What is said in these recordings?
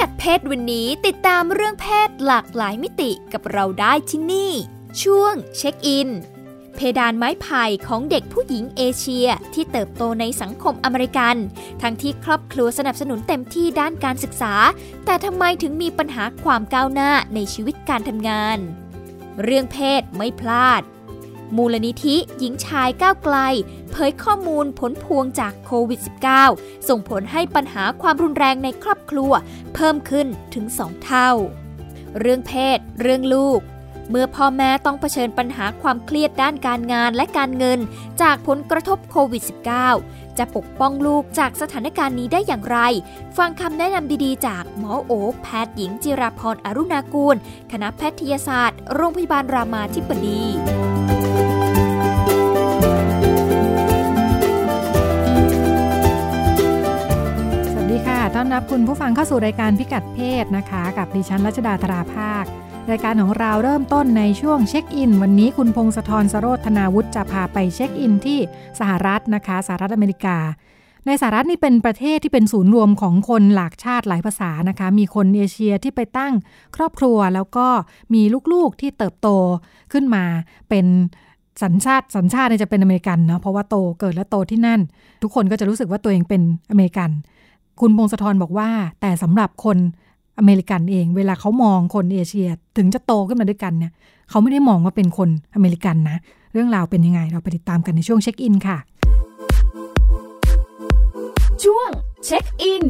กัดเพศวันนี้ติดตามเรื่องเพศหลากหลายมิติกับเราได้ที่นี่ ช่วงเช็คอิน เพดานไม้ไผ่ของเด็กผู้หญิงเอเชียที่เติบโตในสังคมอเมริกัน ทั้งที่ครอบครัวสนับสนุนเต็มที่ด้านการศึกษา แต่ทำไมถึงมีปัญหาความก้าวหน้าในชีวิตการทำงาน เรื่องเพศไม่พลาด มูลนิธิหญิงชายก้าวไกล เผยข้อมูลผลพวงจากโควิด -19 ส่งผลให้ปัญหาความรุนแรงในครอบครัว เพิ่มขึ้นถึง2เท่า เรื่องเพศ เรื่องลูกเมื่อพ่อแม่ต้องเผชิญปัญหาความเครียดด้านการงานและการเงิน จากผลกระทบโควิด -19 จะปกป้องลูกจากสถานการณ์นี้ได้อย่างไร ฟังคำแนะนำดีๆ จากหมอโอแพทย์หญิงจิราพรอรุณากูล คณะแพทยศาสตร์ โรงพยาบาลรามาธิบดี ต้อนรับคุณผู้ฟังเข้าสู่รายการพิกัดเพศนะคะ กับดิฉันรัชดาธราภาค รายการของเราเริ่มต้นในช่วงเช็คอิน วันนี้คุณพงศธรสโรธนาวุฒิจะพาไปเช็คอินที่สหรัฐนะคะสหรัฐอเมริกา ในสหรัฐนี่เป็นประเทศที่เป็นศูนย์รวมของคนหลากชาติหลายภาษานะคะ มีคนเอเชียที่ไปตั้งครอบครัวแล้วก็มีลูกๆที่เติบโตขึ้นมาเป็นสัญชาติสัญชาติจะเป็นอเมริกันเนาะเพราะว่าโตเกิดและโตที่นั่น ทุกคนก็จะรู้สึกว่าตัวเองเป็นอเมริกัน คุณพงศธรบอกว่า แต่สำหรับคนอเมริกันเอง เวลาเขามองคนเอเชีย ถึงจะโตขึ้นมาด้วยกันเนี่ยเขาไม่ได้มองว่าเป็นคนอเมริกันนะ เรื่องราวเป็นยังไง เราไปติดตามกันในช่วงเช็คอินค่ะ ช่วงเช็คอิน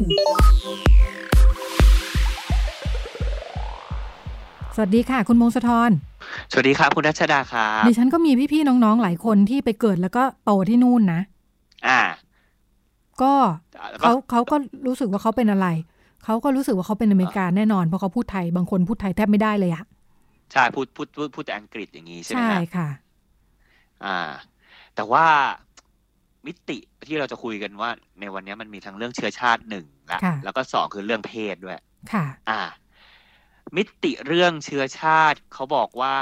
สวัสดีค่ะ คุณพงศธรสวัสดีครับ คุณรัชดาครับดิฉันก็มีพี่ๆน้องๆหลายคนที่ไปเกิดแล้วก็โตที่นู่นนะ อ่า ก็เขาเขาก็รู้สึกว่าเขาเป็นอะไร เขาก็รู้สึกว่าเขาเป็นอเมริกาแน่นอนเพราะเขาพูดไทยบางคนพูดไทยแทบไม่ได้เลยอะใช่พูดพูดพูดพูดแต่อังกฤษอย่างนี้ใช่ไหมใช่ค่ะ อ่า แต่ว่ามิติที่เราจะคุยกันว่า ในวันนี้มันมีทั้งเรื่องเชื้อชาติหนึ่งละแล้วก็สองคือเรื่องเพศด้วย ค่ะ อ่า มิติเรื่องเชื้อชาติเขาบอกว่า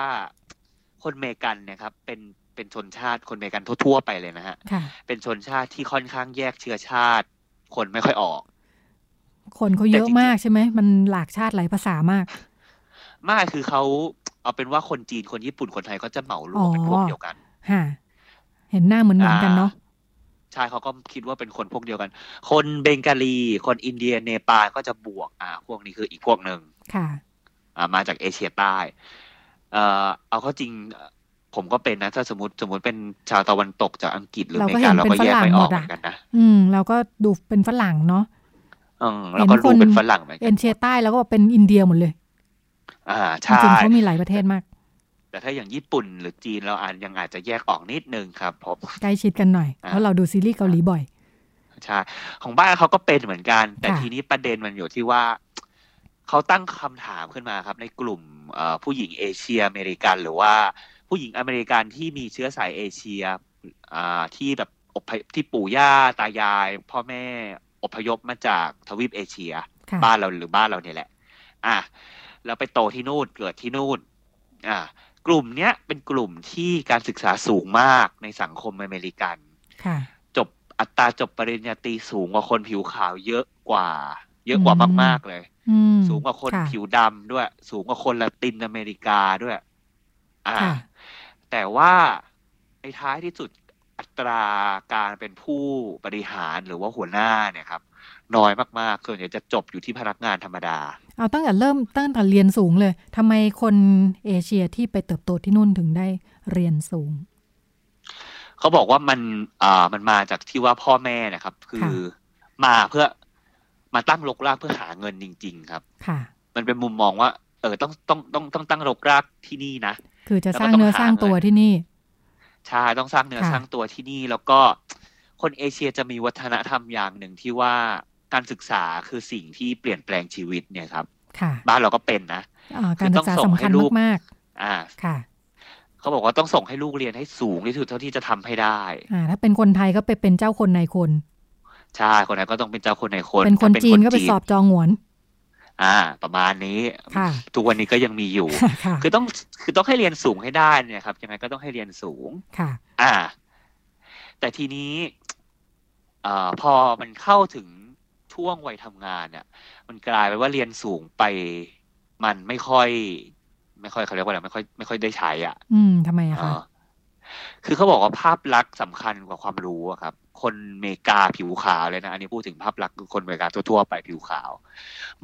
คนเมกันเนี่ยครับ เป็น เป็นชนชาติคนเมกันทั่วๆไปเลยนะฮะ เป็นชนชาติที่ค่อนข้างแยกเชื้อชาติ คนไม่ค่อยออก คนเขาเยอะมากใช่ไหม มันหลากชาติหลายภาษามาก มากคือเขาเอาเป็นว่าคนจีนคนญี่ปุ่นคนไทยก็จะเหมารวมเป็นพวกเดียวกันฮะเห็นหน้าเหมือนเหมือนกันเนาะใช่เขาก็คิดว่าเป็นคนพวกเดียวกัน คนเบงกาลี คนอินเดียเนปาลก็จะบวก อ่า พวกนี้คืออีกพวกหนึ่งค่ะ อ่า มาจากเอเชียใต้ เอ่อเอาเข้าจริง ผมก็เป็นนะ ถ้าสมมติสมมติเป็นชาวตะวันตกจากอังกฤษหรืออเมริกาเราก็แยกไม่ออกเหมือนกันนะอืมเราก็ดูเป็นฝรั่งเนาะอืมเราก็ดูเป็นฝรั่งเหมือนกันเอ็นเชียใต้แล้วก็เป็นอินเดียหมดเลย อ่าใช่จริงเขามีหลายประเทศมาก แต่ถ้าอย่างญี่ปุ่นหรือจีนเราอาจยังอาจจะแยกออกนิดนึงครับผมใกล้ชิดกันหน่อยเพราะเราดูซีรีส์เกาหลีบ่อยใช่ของบ้านเขาก็เป็นเหมือนกัน แต่ทีนี้ประเด็นมันอยู่ที่ว่าเขาตั้งคำถามขึ้นมาครับ ในกลุ่มผู้หญิงเอเชียอเมริกันหรือว่า ผู้หญิงอเมริกันที่มีเชื้อสายเอเชียอ่าที่แบบอบที่ปู่ย่าตายาย พ่อแม่อพยพมาจากทวีปเอเชีย บ้านเราหรือบ้านเราเนี่ยแหละ อะแล้วไปโตที่นู่นเกิดที่นู่นอ่ากลุ่มเนี้ยเป็นกลุ่มที่การศึกษาสูงมากในสังคมอเมริกันจบอัตราจบปริญญาตรีสูงกว่าคนผิวขาวเยอะกว่า เยอะกว่ามาก ๆ เลย สูงกว่าคนผิวดำด้วย สูงกว่าคนละตินอเมริกาด้วย อ่า แต่ว่าในท้ายที่สุดอัตราการเป็นผู้บริหารหรือว่าหัวหน้าเนี่ยครับน้อยมากๆส่วนใหญ่จะจบอยู่ที่พนักงานธรรมดา เอาตั้งแต่เริ่มตั้งแต่เรียนสูงเลยทำไมคนเอเชียที่ไปเติบโตที่นู่นถึงได้เรียนสูง เขาบอกว่ามันอ่ามันมาจากที่ว่าพ่อแม่นะครับ คือมาเพื่อมาตั้งรกรากเพื่อหาเงินจริง ๆ ครับ ค่ะ มันเป็นมุมมองว่า เออต้องต้องต้องต้องตั้งรกรากที่นี่นะ คือจะสร้างเนื้อสร้างตัวที่นี่ใช่ต้องสร้างเนื้อสร้างตัวที่นี่แล้วก็คนเอเชียจะมีวัฒนธรรมอย่างหนึ่งที่ว่าการศึกษาคือสิ่งที่เปลี่ยนแปลงชีวิตเนี่ยครับบ้านเราก็เป็นนะการศึกษาสำคัญมากอ่าค่ะเขาบอกว่าต้องส่งให้ลูกเรียนให้สูงที่สุดเท่าที่จะทำให้ได้ อ่า ถ้าเป็นคนไทยก็ไปเป็นเจ้าคนนายคน ใช่ คนไหนก็ต้องเป็นเจ้าคนในคน เป็นคนถ้าจีนก็ไปสอบจองหวน อ่า ประมาณนี้ค่ะทุกวันนี้ก็ยังมีอยู่ค่ะคือต้องคือต้องให้เรียนสูงให้ได้เนี่ยครับยังไงก็ต้องให้เรียนสูงค่ะ อ่า แต่ทีนี้เอ่อพอมันเข้าถึงช่วงวัยทำงานเนี่ยมันกลายเป็นว่าเรียนสูงไป มันไม่ค่อย ไม่ค่อยเขาเรียกว่าอะไรไม่ค่อยไม่ค่อยได้ใช้อะ อืมทำไมอะเอคะอ คือเขาบอกว่าภาพลักษณ์สำคัญกว่าความรู้อะครับ คนเมกาผิวขาวเลยนะ อันนี้พูดถึงภาพลักษณ์คือคนเมกาทั่วๆไปผิวขาว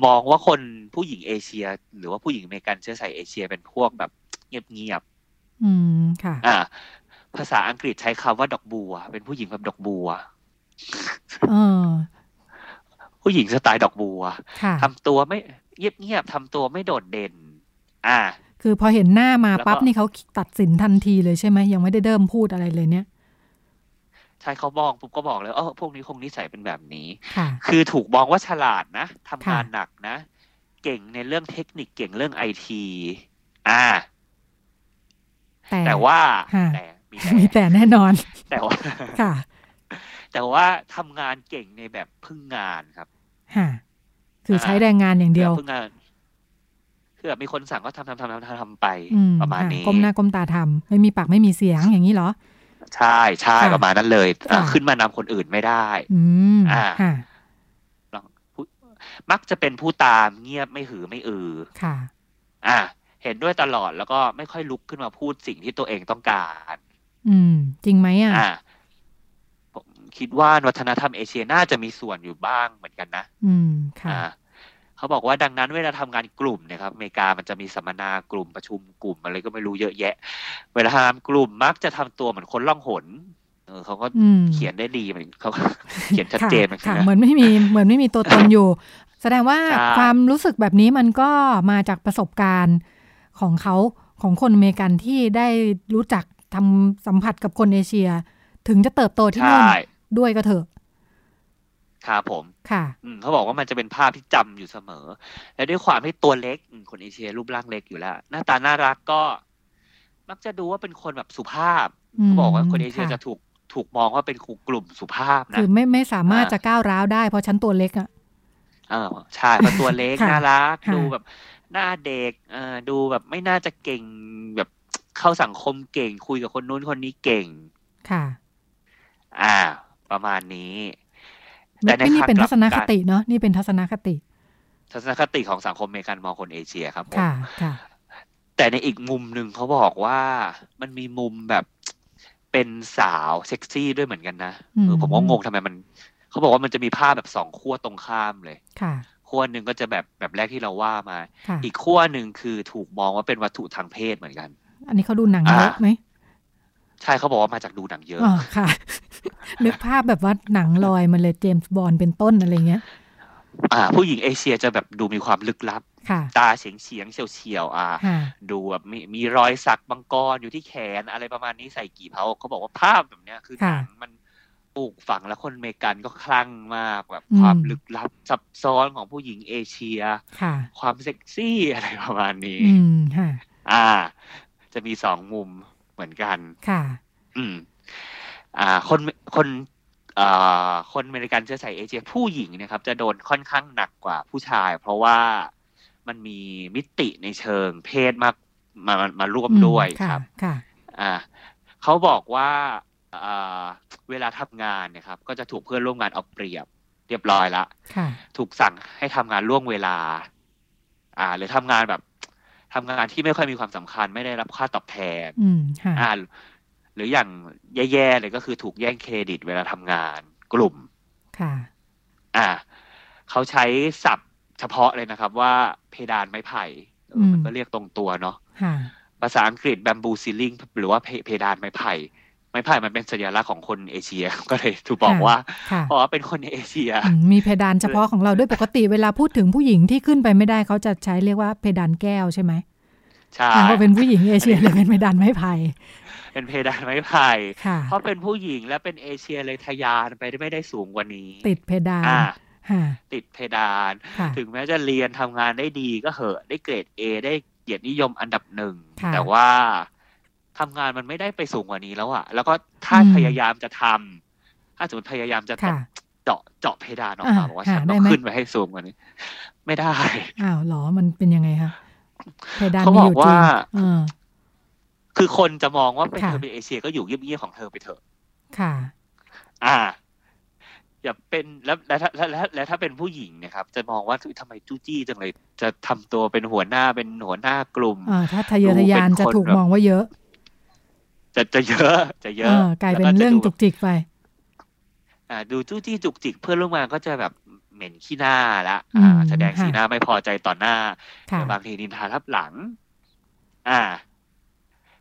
มองว่าคนผู้หญิงเอเชีย หรือว่าผู้หญิงอเมริกันเชื้อสายเอเชียเป็นพวกแบบเงียบอืมค่ะๆอ่า ภาษาอังกฤษใช้คำว่าดอกบัว เป็นผู้หญิงแบบดอกบัวเออผู้หญิงสไตล์ดอกบัวค่ะทำตัวไม่เงียบๆทำตัวไม่โดดเด่น อ่า คือพอเห็นหน้ามาแล้วก็ปั๊บนี่เขาตัดสินทันทีเลยใช่ไหมยังไม่ได้เริ่มพูดอะไรเลยเนี่ยใช่เขามองปุ๊บก็บอกเลยเออพวกนี้คงนิสัยเป็นแบบนี้ค่ะคือถูกมองว่าฉลาดนะทำงานค่ะหนักนะ เก่งในเรื่องเทคนิคเก่งเรื่องไอทีอ่า แต่แต่ว่าค่ะแต่มีมีแต่แต่แน่นอน แต่ว่าค่ะ แต่ว่าทำงานเก่งในแบบพึ่งงานครับค่ะคืออ่าใช้แรงงานอย่างเดียวแบบพึ่งงาน คือแบบมีคนสั่งก็ทำทำทำทำทำทำไปอืมประมาณค่ะนี้ก้มหน้าก้มตาทำไม่มีปากไม่มีเสียงอย่างนี้เหรอ ใช่ใช่ค่ะประมาณนั้นเลยอะค่ะขึ้นมานำคนอื่นไม่ได้ อืมอ่าค่ะมักจะเป็นผู้ตามเงียบไม่หือไม่อือค่ะ อ่า เห็นด้วยตลอดแล้วก็ไม่ค่อยลุกขึ้นมาพูดสิ่งที่ตัวเองต้องการ อืม จริงไหมอะอ่าผมคิดว่าวัฒนธรรมเอเชียน่าจะมีส่วนอยู่บ้างเหมือนกันนะ อืม ค่ะอ่า เขาบอกว่าดังนั้นเวลาทำงานกลุ่มเนะครับอเมริกามันจะมีสัมมนากลุ่มประชุมกลุ่มอะไรก็ไม่รู้เยอะแยะ เวลาทำกลุ่มมักจะทำตัวเหมือนคนล่องหนเออเขาก็อืมเขียนได้ดีเหมือนเขาเขียนชัดเจนเหมือนกัค่ะนเหมืนะอนไม่มีเหมือนไม่มีตัวตนอยู่ แสดงว่าใช่ความรู้สึกแบบนี้มันก็มาจากประสบการณ์ของเขาของคนอเมริกันที่ได้รู้จักทำสัมผัสกับคนเอเชีย ถึงจะเติบโตที่นู่นใช่ด้วยก็เถอะ ครับผมค่ะอืมเขาบอกว่ามันจะเป็นภาพที่จำอยู่เสมอ และด้วยความที่ตัวเล็กอืมคนเอเชียรูปร่างเล็กอยู่แล้ว หน้าตาน่ารักก็ มักจะดูว่าเป็นคนแบบสุภาพอืมเขาบอกว่าคนเอเชียค่ะจะถูกถูกมองว่าเป็นกลุ่มสุภาพนะคือไม่ไม่สามารถอ่าจะก้าวร้าวได้เพราะฉันตัวเล็กอะเออใช่เพราะตัวเล็กค่ะน่ารักค่ะดูแบบหน้าเด็กเออดูแบบไม่น่าจะเก่งแบบเข้าสังคมเก่งคุยกับคนนู้นคนนี้เก่งค่ะ อ่า ประมาณนี้ ไม่ไม่นี่ทางเป็นกทัลับศนคกันติเนาะนี่เป็นทัศนคติ ทัศนคติของสังคมอเมริกันมองคนเอเชียครับผมค่ะค่ะแต่ในอีกมุมหนึ่งเขาบอกว่ามันมีมุมแบบเป็นสาวเซ็กซี่ด้วยเหมือนกันนะอืมเออผมก็งงทำไมมันเขาบอกว่ามันจะมีภาพแบบสองขั้วตรงข้ามเลยค่ะขั้วหนึ่งก็จะแบบแบบแรกที่เราว่ามาค่ะอีกขั้วหนึ่งคือถูกมองว่าเป็นวัตถุทางเพศเหมือนกัน อันนี้เขาดูหนังเยอะอ่าไหมใช่เขาบอกว่ามาจากดูหนังเยอะอ๋อค่ะ นึกภาพแบบว่าหนังลอยมาเลยเจมส์บอลเป็นต้นอะไรเงี้ย อ่า ผู้หญิงเอเชียจะแบบดูมีความลึกลับค่ะตาเฉียงเฉียงๆเฉียวเฉียวๆอ่าค่ะดูแบบมีมีรอยสักบังกรอยู่ที่แขนอะไรประมาณนี้ใส่กี่เผาเขาบอกว่าภาพแบบเนี้ยคือหค่ะนังมันปลูกฝังแล้วคนอเมริกันก็คลั่งมากแบบอืมความลึกลับซับซ้อนของผู้หญิงเอเชียค่ะความเซ็กซี่อะไรประมาณนี้อืมค่ะอ่า จะมีสองมุมเหมือนกันค่ะ อืม อ่าคนคนอ่าคนอเมริกันเชื้อสายเอเชียผู้หญิงเนะครับ จะโดนค่อนข้างหนักกว่าผู้ชาย เพราะว่ามันมีมิติในเชิงเพศมากมามามาร่วมด้วยอืครับค่ะอ่าเขาบอกว่าอ่าเวลาทำงานเนี่ยครับก็จะถูกเพื่อนร่วมงานเอาเปรียบเรียบร้อยละค่ะถูกสั่งให้ทำงานล่วงเวลา อ่า หรือทำงานแบบทำงานที่ไม่ค่อยมีความสำคัญไม่ได้รับค่าตอบแทนอืมค่ะอ่า หรืออย่างแย่ๆเลยก็คือถูกแย่งเครดิตเวลาทำงานกลุ่ม ค่ะ อ่า เขาใช้ศัพท์เฉพาะเลยนะครับว่าเพดานไม้ไผ่เอออมมันก็เรียกตรงตัวเนาะค่ะภาษาอังกฤษ bamboo ceiling หรือว่าเพเพดานไม้ไผ่ ไม้ไผ่มันเป็นสัญลักษณ์ของคนเอเชีย ก็เลยถูกบอกค่ะว่าค่ะเพราะว่าเป็นคนเอเชียอืมมีเพดานเฉพาะของเราด้วยปกติเวลาพูดถึงผู้หญิงที่ขึ้นไปไม่ได้เขาจะใช้เรียกว่าเพดานแก้วใช่ไหมใช่อ่าก็เป็นผู้หญิงเอเชียเลยเป็นเพดานไม้ไผ่ เป็นเพดานไม้ไผ่ค่ะเพราะเป็นผู้หญิงและเป็นเอเชียเลยทะยานไปได้ไม่ได้สูงกว่านี้ ติดเพดานอ่าค่ะติดเพดานค่ะถึงแม้จะเรียนทำงานได้ดีก็เหอะได้เกรด A ได้เกียรตินิยมอันดับหนึ่งค่ะแต่ว่าทำงานมันไม่ได้ไปสูงกว่านี้แล้วอะแล้วก็ถ้าอืมพยายามจะทำถ้าสมมติพยายามจะค่ะเจาะเจาะเพดานออกมาอ่าบอกว่าค่ะฉันได้ต้องไหมขึ้นไปให้สูงกว่านี้ ไม่ได้ อ้าวเหรอมันเป็นยังไงคะเพดานเขามีบออกยู่จริว่างเออ คือคนจะมองว่าเป็นค่ะเธอเป็นเอเชียก็อยู่เงียบๆของเธอไปเถอะ ค่ะ อ่า อย่าเป็นแล้วแล้วถ้าแล้วแล้วแล้วถ้าเป็นผู้หญิงเนะครับ จะมองว่าทำไมจู้จี้จังเลย จะทำตัวเป็นหัวหน้าเป็นหัวหน้ากลุ่มอ่าถ้าทะเยอทะยานดูเป็นจะคนถูกแบบมองว่าเยอะ จะจะเยอะ จะเยเออะอกลายเป็นแวจะเรื่องดูจุกจิกไปอ่า ดูจู้จี้จุกจิก เพื่อนร่วมงานก็จะแบบเหม็นขี้หน้าละอือ่ามแสดงสีค่ะหน้าไม่พอใจต่อหน้าค่ะบางทีนินทาทับหลัง อ่า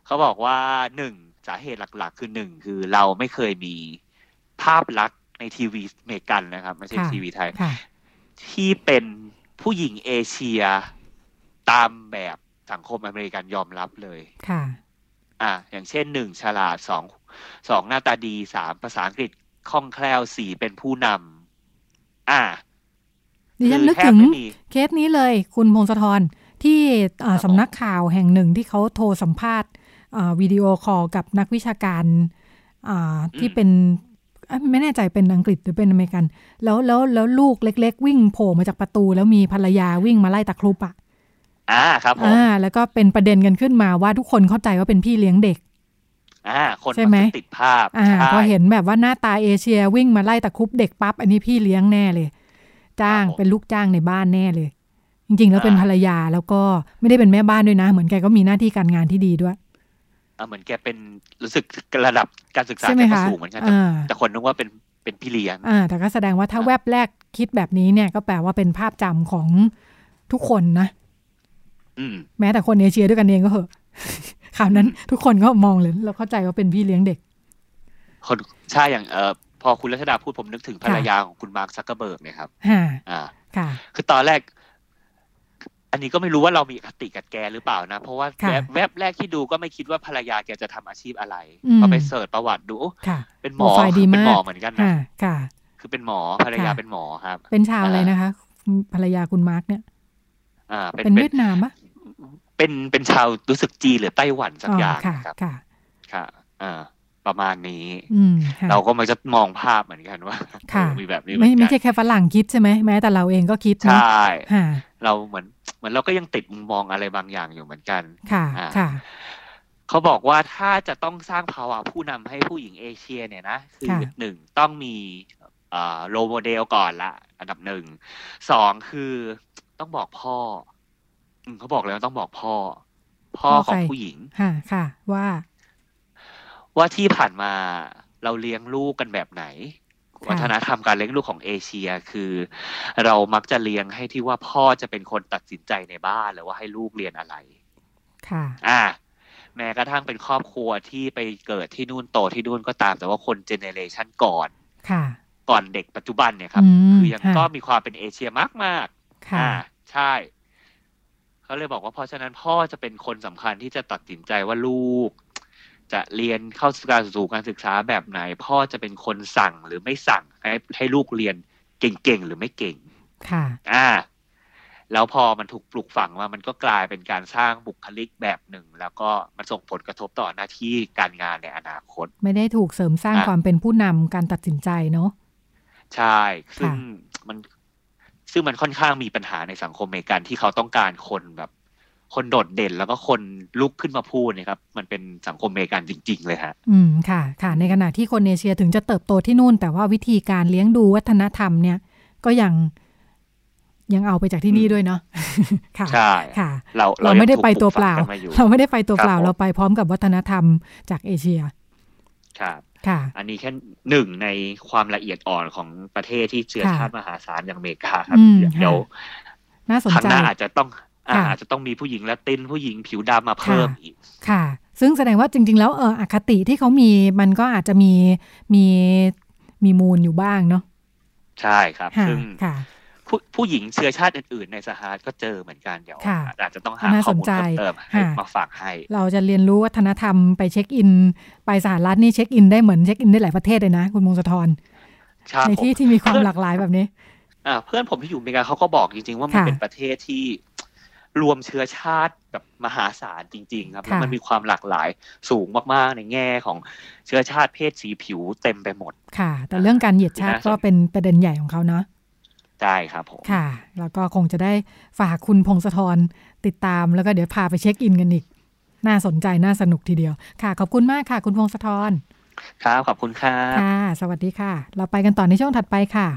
เขาบอกว่าหนึ่งสาเหตุหลักๆ คือหนึ่งคือเราไม่เคยมีภาพลักษณ์ในทีวีอเมริกันนะครับ ไม่ใช่ค่ะทีวีไทยค่ะที่เป็นผู้หญิงเอเชียตามแบบสังคมอเมริกันยอมรับเลยค่ะ อ่า อย่างเช่นหนึ่งฉลาดสองสองหน้าตาดีสามภาษาอังกฤษคล่องแคล่วสี่เป็นผู้นำอ่าดิฉันคือนึกถึงแทบไม่มีเคสนี้เลย คุณพงศธรที่อ่าครับผมสำนักข่าวแห่งหนึ่งที่เขาโทรสัมภาษณ์อ่า video call กับนักวิชาการอ่าที่เป็นเอ้ยไม่แน่ใจเป็นอังกฤษหรือเป็นอเมริกัน แล้วแล้วแล้วลูกเล็ก ๆ วิ่งโผล่มาจากประตู แล้วมีภรรยาวิ่งมาไล่ตะครุบอะอ่าครับผมอ่า แล้วก็เป็นประเด็นกันขึ้นมาว่าทุกคนเข้าใจว่าเป็นพี่เลี้ยงเด็กอ่าคนใช่ไหมมักจะติดภาพอ่าใช่พอเห็นแบบว่าหน้าตาเอเชียวิ่งมาไล่ตะครุบเด็กปั๊บอันนี้พี่เลี้ยงแน่เลย จ้างครับผมเป็นลูกจ้างในบ้านแน่เลย จริง ๆ แล้วเป็นอ่าภรรยาแล้วก็ไม่ได้เป็นแม่บ้านด้วยนะ เหมือนแกก็มีหน้าที่การงานที่ดีด้วยอ่า เหมือนแกเป็นรู้สึกระดับการศึกษาใช่ไหมแกก็คะสูงเหมือนกันแต่อ่าแต่คนนึกว่าเป็นเป็นพี่เลี้ยงอ่าแต่ก็แสดงว่าถ้าอ่าแวบแรกคิดแบบนี้เนี่ยก็แปลว่าเป็นภาพจำของทุกคนนะอืมแม้แต่คนเอเชียด้วยกันเองก็เหอะคราวนั้นทุกคนก็มองเลยเราเข้าใจว่าเป็นพี่เลี้ยงเด็ก คนใช่อย่างเออพอคุณรัชดาพูดผมนึกถึงภรรค่ะของคุณมาร์คซักเกอร์เบิร์กเนี่ยครับฮ่าอ่าค่ะ คือตอนแรกอั นนี้ก็ไม่รู้ว่าเรามีอคติกับแกหรือเปล่านะ เพราะว่าค่ะแวบแวบแรกที่ดูก็ไม่คิดว่าภรรยาแกจะทำอาชีพอะไรอืมพอไป search ประวัติดูโอ้ค่ะเป็นหมอโปรไฟล์ดีเป็นหมอมากเหมือนกันนะค่ะค่ะคือเป็นหมอภรรยาค่ะเป็นหมอครับ เป็นชาวอะไรอ่านนะคะ ภรรยาคุณมาร์กเนี่ย อ่าเป็นเป็นเป็นเวียดนามปะเป็นเป็นชาวรู้สึกจีนหรือไต้หวันสักอย่างค่ะนะครับค่ะ ค่ะ อ่าประมาณนี้อืมค่ะเราก็มักจะมองภาพเหมือนกันว่าค่ะเออมีแบบนี้เหมืไม่อนไม่กันใช่แค่ฝรั่งคิดใช่ไหมแม้แต่เราเองก็คิดใชนะ่ค่ะเราเหมือน เหมือนเราก็ยังติดมุมมองอะไรบางอย่างอยู่เหมือนกัน ค่ะอ่าค่ะเขาบอกว่าถ้าจะต้องสร้างภาวะผู้นำให้ผู้หญิงเอเชียเนี่ยนะคือค่ะหนึ่งต้องมีเอ่อโรโมเดลก่อนละ อันดับหนึ่งสองคือต้องบอกพ่ออืมเขาบอกเลยว่าต้องบอกพ่อ พ่อของผู้หญิงค่ะค่ะ ว่า ว่าที่ผ่านมาเราเลี้ยงลูกกันแบบไหน วัฒนธรรมการเลี้ยงลูกของเอเชียคือ เรามักจะเลี้ยงให้ที่ว่าพ่อจะเป็นคนตัดสินใจในบ้านหรือว่าให้ลูกเรียนอะไร ค่ะ อ่า แม้กระทั่งเป็นครอบครัวที่ไปเกิดที่นู่นโตที่นู่นก็ตาม แต่ว่าคนเจเนเรชันก่อน ค่ะ ก่อนเด็กปัจจุบันเนี่ยครับอืมคือยังค่ะก็มีความเป็นเอเชียมากมากๆค่ะอ่าใช่เขาเลยบอกว่าเพราะฉะนั้นพ่อจะเป็นคนสำคัญที่จะตัดสินใจว่าลูก จะเรียนเข้าการสู่การศึกษาแบบไหน พ่อจะเป็นคนสั่งหรือไม่สั่งให้ให้ลูกเรียนเก่งๆหรือไม่เก่ง ค่ะ อ่า แล้วพอมันถูกปลูกฝังมามันก็กลายเป็นการสร้างบุคลิกแบบหนึ่ง แล้วก็มันส่งผลกระทบต่อหน้าที่การงานในอนาคต ไม่ได้ถูกเสริมสร้างอะความเป็นผู้นำการตัดสินใจเนาะใช่ ซึ่งมันซึ่งมันค่อนข้างมีปัญหาในสังคมอเมริกันที่เขาต้องการคนแบบ คนโดดเด่นแล้วก็คนลุกขึ้นมาพูดเนะครับ มันเป็นสังคมอเมริกันจริง ๆ เลยฮะอืมค่ะค่ะ ในขณะที่คนเอเชียถึงจะเติบโตที่นู่น แต่ว่าวิธีการเลี้ยงดูวัฒนธรรมเนี่ย ก็ยังยังเอาไปจากที่นี่ด้วยเนาะค่ะใช่ค่ะ เราเราไม่ได้ไปตัวเปล่ายังถูกฝังกันมาอยู่เราไม่ได้ไปตัวเปล่าครับผมเราไปพร้อมกับวัฒนธรรมจากเอเชียครับค่ะ อันนี้แค่หนึ่งในความละเอียดอ่อนของประเทศที่เชื้อค่ะชาติมหาศาลอย่างอเมริกาครับอืมเดี๋ยวค่ะน่าสนครั้งใจหน้าอาจจะต้อง อ่าค่ะอาจจะต้องมีผู้หญิงละตินผู้หญิงผิวดำมาเพิ่มอีกค่ะ ซึ่งแสดงว่าจริง ๆ แล้วเอออคติที่เขามีมันก็อาจจะมีมีมีมูลอยู่บ้างเนาะใช่ครับค่ะซึ่งค่ะผู้ผู้หญิงเชื้อชาติอื่นๆในสหรัฐก็เจอเหมือนกันเดี๋ยวค่ะอาจจะต้องหาน่าข้อสนมูลใจเพิ่มเติมให้ค่ะมาฝากให้ เราจะเรียนรู้วัฒนธรรมไปเช็คอิน ไปสหรัฐนี่เช็คอินได้เหมือนเช็คอินได้หลายประเทศเลยนะ คุณมงคลธรใช่ในผมที่ที่มีความหลากหลายแบบนี้อ่าเพื่อนผมที่อยู่อเมริกาเขาก็บอกจริงๆว่ามันค่ะเป็นประเทศที่ รวมเชื้อชาติแบบมหาศาลจริง ๆ ครับค่ะแล้วมันมีความหลากหลายสูงมากๆ ในแง่ของเชื้อชาติเพศสีผิวเต็มไปหมด ค่ะ แต่เรื่องการเหยียดชาติน่าสนก็เป็นประเด็นใหญ่ของเขาเนาะได้ครับผม ค่ะ แล้วก็คงจะได้ฝากคุณพงศธรติดตามแล้วก็เดี๋ยวพาไปเช็คอินกันอีก น่าสนใจน่าสนุกทีเดียว ค่ะ ขอบคุณมากค่ะ คุณพงศธรครับขอบคุณครับค่ะ สวัสดีค่ะ เราไปกันต่อในช่วงถัดไปค่ะ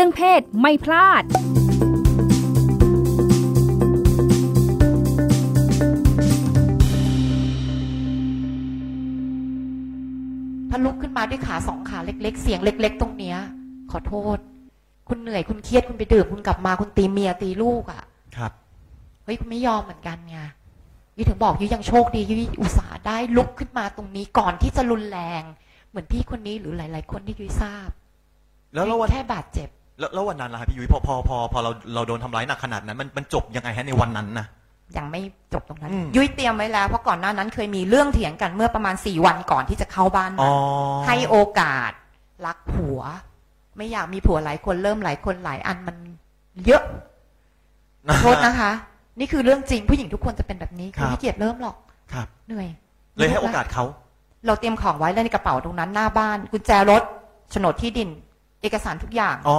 รื่องเพศไม่พลาด ถ้าลุกขึ้นมาด้วยขาสองขาเล็ก ๆ เสียงเล็ก ๆ ตรงเนี้ย ขอโทษ คุณเหนื่อยคุณเครียดคุณไปดื่มคุณกลับมาคุณตีเมียตีลูกอะ่ะ ครับ เฮ้ยคุณไม่ยอมเหมือนกันไงยุ้ยถึงบอกยุ้ยยังโชคดียุ้ยอุตส่าห์ได้ลุกขึ้นมาตรงนี้ก่อนที่จะรุนแรง เหมือนพี่คนนี้หรือหลาย ๆ คนที่ยุ้ยทราบ แล้วแล้วยุ้วัยนแค่บาดเจ็บ แล้วแล้ววันนั้นล่ะครับพี่ยุ้ยพอพอพอพอเราเราโดนทำร้ายหนักขนาดนั้น มันมันจบยังไงฮะในวันนั้นนะ ยังไม่จบตรงนั้น อืม ยุ้ยเตรียมไว้แล้ว เพราะก่อนหน้านั้นเคยมีเรื่องเถียงกันเมื่อประมาณสี่วันก่อนที่จะเข้าบ้านอ๋มาอให้โอกาส รักผัว ไม่อยากมีผัวหลายคนเริ่มหลายคนหลายอันมันเยอะ โทษนะคะ นี่คือเรื่องจริงผู้หญิงทุกคนจะเป็นแบบนี้ครับไม่เกียดเริ่มหรอกครับ เหนื่อยเลยให้โอกาสเขา เราเตรียมของไว้แล้วในกระเป๋าตรงนั้นหน้าบ้านกุญแจรถโฉนดที่ดิน เอกสารทุกอย่าง อ๋อ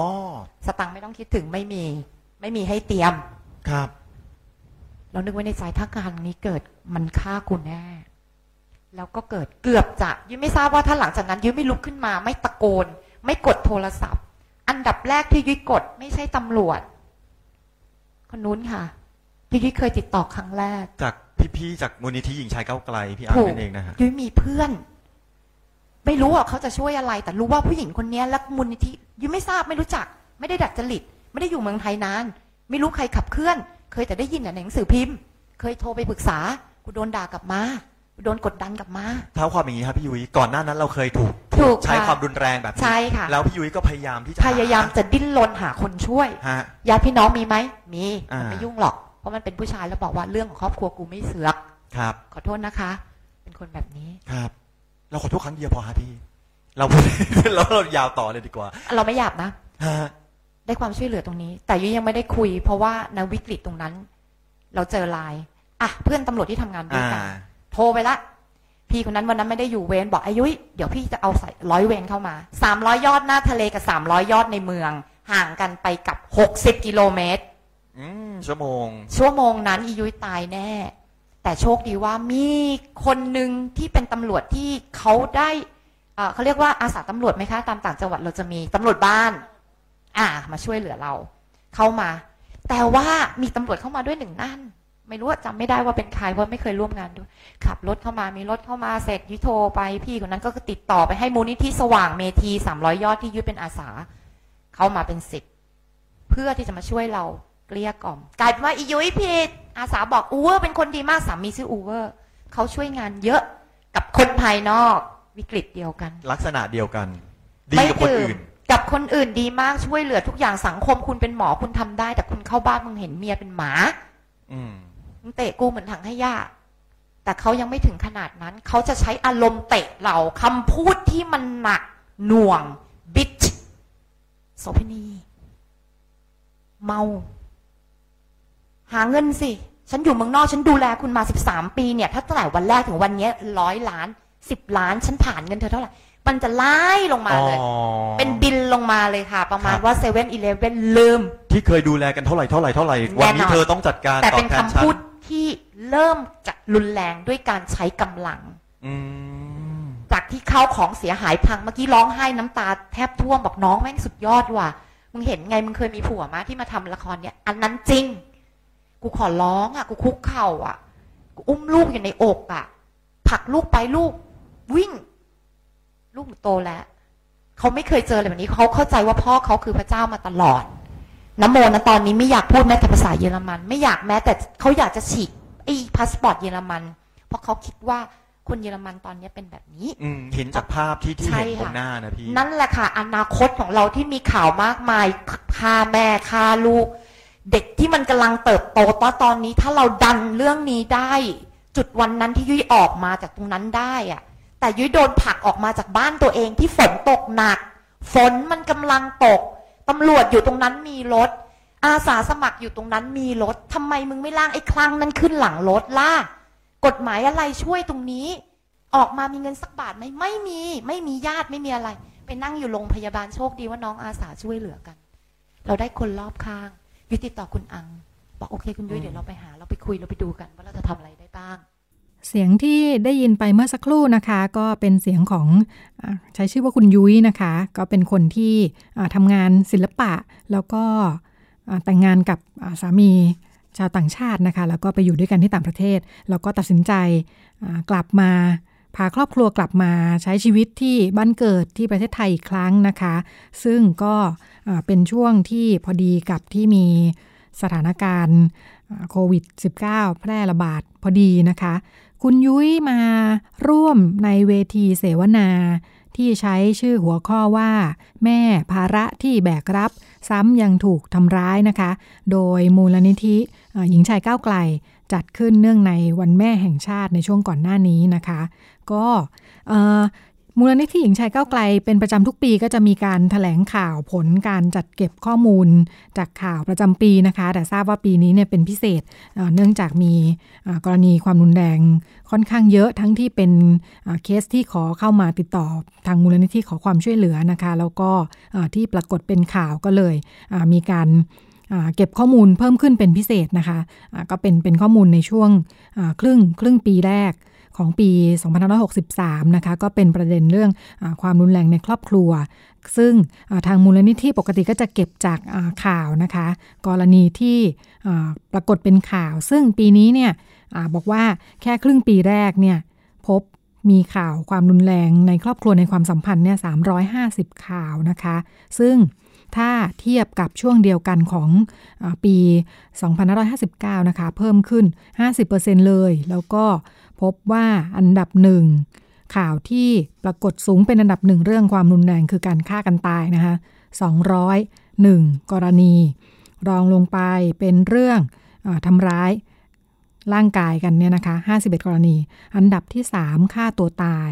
สตังค์ไม่ต้องคิดถึงไม่มี ไม่มีให้เตรียม ครับ เรานึกไว้ในใจถ้าการนี้เกิดมันฆ่ากูแน่ แล้วก็เกิดเกือบจะยุ้ยไม่ทราบว่าถ้าหลังจากนั้นยุ้ยไม่ลุกขึ้นมา ไม่ตะโกน ไม่กดโทรศัพท์ อันดับแรกที่ยุ้ยกด ไม่ใช่ตำรวจ คนนู้นค่ะที่ยุ้ยเคยติดต่อครั้งแรก จากพี่ๆจากมูลนิธิหญิงชายก้าวไกล พี่อาร์ถูตกนั่นเองนะฮะยุ้ยมีเพื่อน ไม่รู้ว่าเขาจะช่วยอะไร แต่รู้ว่าผู้หญิงคนนี้และมูลนิธิยุ้ยไม่ทราบไม่รู้จัก ไม่ได้ดัดจริต ไม่ได้อยู่เมืองไทยนาน ไม่รู้ใครขับเคลื่อน เคยแต่ได้ยินแต่ในหนังสือพิมพ์ เคยโทรไปปรึกษากูโดนด่ากลับมากูโดนกดดันกลับมาเท้าความอย่างนี้ครับพี่ยุ้ยก่อนหน้านั้นเราเคยถูกถูกใช้ค่ะความรุนแรงแบบนี้ใช่ค่ะแล้วพี่ยุ้ยก็พยายามที่จะพยายามจะดิ้นรนหาคนช่วยฮะญาติพี่น้องมีไหมมีอ่าไม่ยุ่งหรอก เพราะมันเป็นผู้ชายแล้วบอกว่าเรื่องของครอบครัวกูไม่เสือกครับ ขอโทษนะคะ เป็นคนแบบนี้ครับ เราขอโทษครั้งเดียวพอฮะพี่ เราพูดแล้วเรายาวต่อเลยดีกว่าเราไม่หยาบนะ ฮะได้ความช่วยเหลือตรงนี้ แต่ยุ้ยยังไม่ได้คุย เพราะว่าในวิกฤตตรงนั้น เราเจอไลน์อะเพื่อนตำรวจที่ทำงานด้วยอ่า กัน โทรไปละ พี่คนนั้นวันนั้นไม่ได้อยู่เวรบอกอายุยเดี๋ยวพี่จะเอาใส่ร้อยเวรเข้ามาสามร้อยยอดหน้าทะเลกับสามร้อยยอดในเมือง ห่างกันไปกับหกสิบกิโลเมตร อืมชั่วโมงชั่วโมงนั้นอียุ้ยตายแน่ แต่โชคดีว่ามีคนหนึ่งที่เป็นตำรวจที่เขาได้เขาเรียกว่าอาสาตำรวจไหมคะ ตามต่างจังหวัดเราจะมีตำรวจบ้าน อ่า มาช่วยเหลือเรา เข้ามา แต่ว่ามีตำรวจเข้ามาด้วยหนึ่งนั่น ไม่รู้ว่าจำไม่ได้ว่าเป็นใครเพราะไม่เคยร่วมงานด้วย ขับรถเข้ามามีรถเข้ามาเสร็จยุโทรไปพี่คนนั้นก็ติดต่อไปให้มูลนิธิสว่างเมทีสามร้อยยอดที่ยุ้ยเป็นอาสา เข้ามาเป็นสิบเพื่อที่จะมาช่วยเรา เกลี้ยกล่อม กลายเป็นว่าอียุ้ยผิด อาสาบอกอูเวอร์เป็นคนดีมากสามีชื่ออูเวอร์เขาช่วยงานเยอะกับคนภายนอกวิกฤตเดียวกันลักษณะเดียวกัน ดีไม่กับคนดื่มอื่น กับคนอื่นดีมากช่วยเหลือทุกอย่างสังคมคุณเป็นหมอคุณทำได้ แต่คุณเข้าบ้านมึงเห็นเมียเป็นหมา อืมมึงเตะกูเหมือนถังขยะแต่เขายังไม่ถึงขนาดนั้น เขาจะใช้อารมณ์เตะเราคำพูดที่มันหนักหน่วง บิชโสเภณี เมา หาเงินสิ ฉันอยู่เมืองนอก ฉันดูแลคุณมาสิบสามปีเนี่ย ถ้าตั้งแต่วันแรกถึงวันเนี้ร้อยล้านสิบล้าน ฉันผ่านเงินเธอเท่าไหร่ มันจะไล่ลงมาเลย อ๋อ เป็นบินลงมาเลยค่ะ ประมาณครับว่าเซเว่นอีเลฟเว่นลืม ที่เคยดูแลกันเท่าไหร่เท่าไหร่เท่าไหร่แน่นอนวันนี้เธอต้องจัดการแต่ตอเป็บนแทคำนฉันพูดที่เริ่มจะรุนแรงด้วยการใช้กำลัง อืมจากที่เข้าของเสียหายพังเมื่อกี้ร้องไห้น้ำตาแทบท่วมบอกน้องแม่งสุดยอดว่ะมึงเห็นไงมึงเคยมีผัวมาที่มาทำละครเนี่ย อันนั้นจริง กูขอร้องอะ กูคุกเข่าอะ กูอุ้มลูกอยู่ในอกอะผลักลูกไปลูก วิ่ง ลูกหนูโตแล้วเขาไม่เคยเจออะไรแบบนี้เขาเข้าใจว่าพ่อเขาคือพระเจ้ามาตลอดน้ำโมนะตอนนี้ไม่อยากพูดแม้แต่ภาษาเยอรมัน ไม่อยากแม้แต่เขาอยากจะฉีกไอ้พาสปอร์ตเยอรมัน เพราะเขาคิดว่าคนเยอรมันตอนนี้เป็นแบบนี้ อืมเห็นจากภาพที่ที่ใช่เห็นบนค่ะหน้านะพี่ นั่นแหละค่ะ อนาคตของเราที่มีข่าวมากมายฆ่าแม่ฆ่าลูก เด็กที่มันกำลังเติบโตตอนตอนนี้ถ้าเราดันเรื่องนี้ได้ จุดวันนั้นที่ยุ้ยออกมาจากตรงนั้นได้อะแต่ยุ้ยโดนผลักออกมาจากบ้านตัวเองที่ฝนตกหนัก ฝนมันกำลังตกตำรวจอยู่ตรงนั้นมีรถ อาสาสมัครอยู่ตรงนั้นมีรถทำไมมึงไม่ล่างไอ้คลังนั้นขึ้นหลังรถล่ะกฎหมายอะไรช่วยตรงนี้ ออกมามีเงินสักบาทไหมไม่มี ไม่มีญาติไม่มีอะไร ไปนั่งอยู่โรงพยาบาลโชคดีว่าน้องอาสาช่วยเหลือกัน เราได้คนรอบข้าง ยุติดต่อคุณอัง บอกโอเคคุณยุ้ยเดี๋ยวเราไปหา เราไปคุยเราไปดูกัน ว่าเราจะทำอะไรได้บ้าง เสียงที่ได้ยินไปเมื่อสักครู่นะคะ ก็เป็นเสียงของอาใช้ชื่อว่าคุณยุ้ยนะคะ ก็เป็นคนที่อ่าทำงานศิลปะ แล้วก็อ่าแต่งงานกับอ่าสามีชาวต่างชาตินะคะ แล้วก็ไปอยู่ด้วยกันที่ต่างประเทศ แล้วก็ตัดสินใจอ่ากลับมา พาครอบครัวกลับมาใช้ชีวิตที่บ้านเกิดที่ประเทศไทยอีกครั้งนะคะ ซึ่งก็เป็นช่วงที่พอดีกับที่มีสถานการณ์โควิด -19 แพร่ระบาดพอดีนะคะ คุณยุ้ยมาร่วมในเวทีเสวนา ที่ใช้ชื่อหัวข้อว่า แม่ภาระที่แบกรับ ซ้ำยังถูกทำร้ายนะคะ โดยมูลนิธิหญิงชายก้าวไกล จัดขึ้นเนื่องในวันแม่แห่งชาติในช่วงก่อนหน้านี้นะคะ ก็มูลนิธิหญิงชายก้าวไกลเป็นประจำทุกปีก็จะมีการถแถลงข่าวผลการจัดเก็บข้อมูลจากข่าวประจำปีนะคะ แต่ทราบว่าปีนี้เนี่ยเป็นพิเศษเนื่องจากมีกรณีความรุนแรงค่อนข้างเยอะทั้งที่เป็นเคสที่ขอเข้ามาติดต่อทางมูลนิธิขอความช่วยเหลือนะคะ แล้วก็ที่ปรากฏเป็นข่าวก็เลยมีการ เก็บข้อมูลเพิ่มขึ้นเป็นพิเศษนะคะอ่าก็เป็นเป็นข้อมูลในช่วงครึ่งครึ่งปีแรกของปี 2563 นะคะ ก็เป็นประเด็นเรื่องอความรุนแรงในครอบครัว ซึ่งทางมูลนิธิปกติก็จะเก็บจากข่าวนะคะ กรณีที่ปรากฏเป็นข่าว ซึ่งปีนี้เนี่ยอบอกว่าแค่ครึ่งปีแรกเนี่ยพบมีข่าวความรุนแรงในครอบครัวในความสัมพันธ์เนี่ย350 ข่าวนะคะ ซึ่ง ถ้าเทียบกับช่วงเดียวกันของอาปี 2559 นะคะ เพิ่มขึ้น 50%เลย แล้วก็พบว่าอันดับหนึ่งข่าวที่ปรากฏสูงเป็นอันดับหนึ่งเรื่องความรุนแรงคือการฆ่ากันตายนะคะ201 กรณี รองลงไปเป็นเรื่องอทำร้ายร่างกายกันเนี่ยนะคะ 51 กรณี อันดับที่ 3 ฆ่าตัวตาย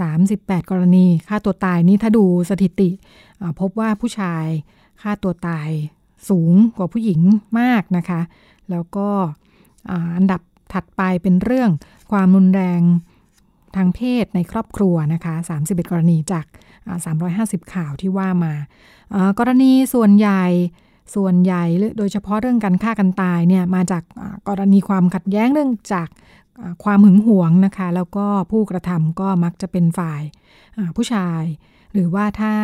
38 กรณีฆ่าตัวตายนี่ถ้าดูสถิติพบว่าผู้ชายฆ่าตัวตายสูงกว่าผู้หญิงมากนะคะ แล้วก็อันดับถัดไปเป็นเรื่องความรุนแรงทางเพศในครอบครัวนะคะ 31 กรณีจากอ่า350 ข่าวที่ว่ามา กรณีส่วนใหญ่ส่วนใหญ่โดยเฉพาะเรื่องการฆ่ากันตายเนี่ยมาจากกรณีความขัดแย้งเรื่องจาก ความหึงหวงนะคะ แล้วก็ผู้กระทำก็มักจะเป็นฝ่ายผู้ชาย หรือว่าถ้า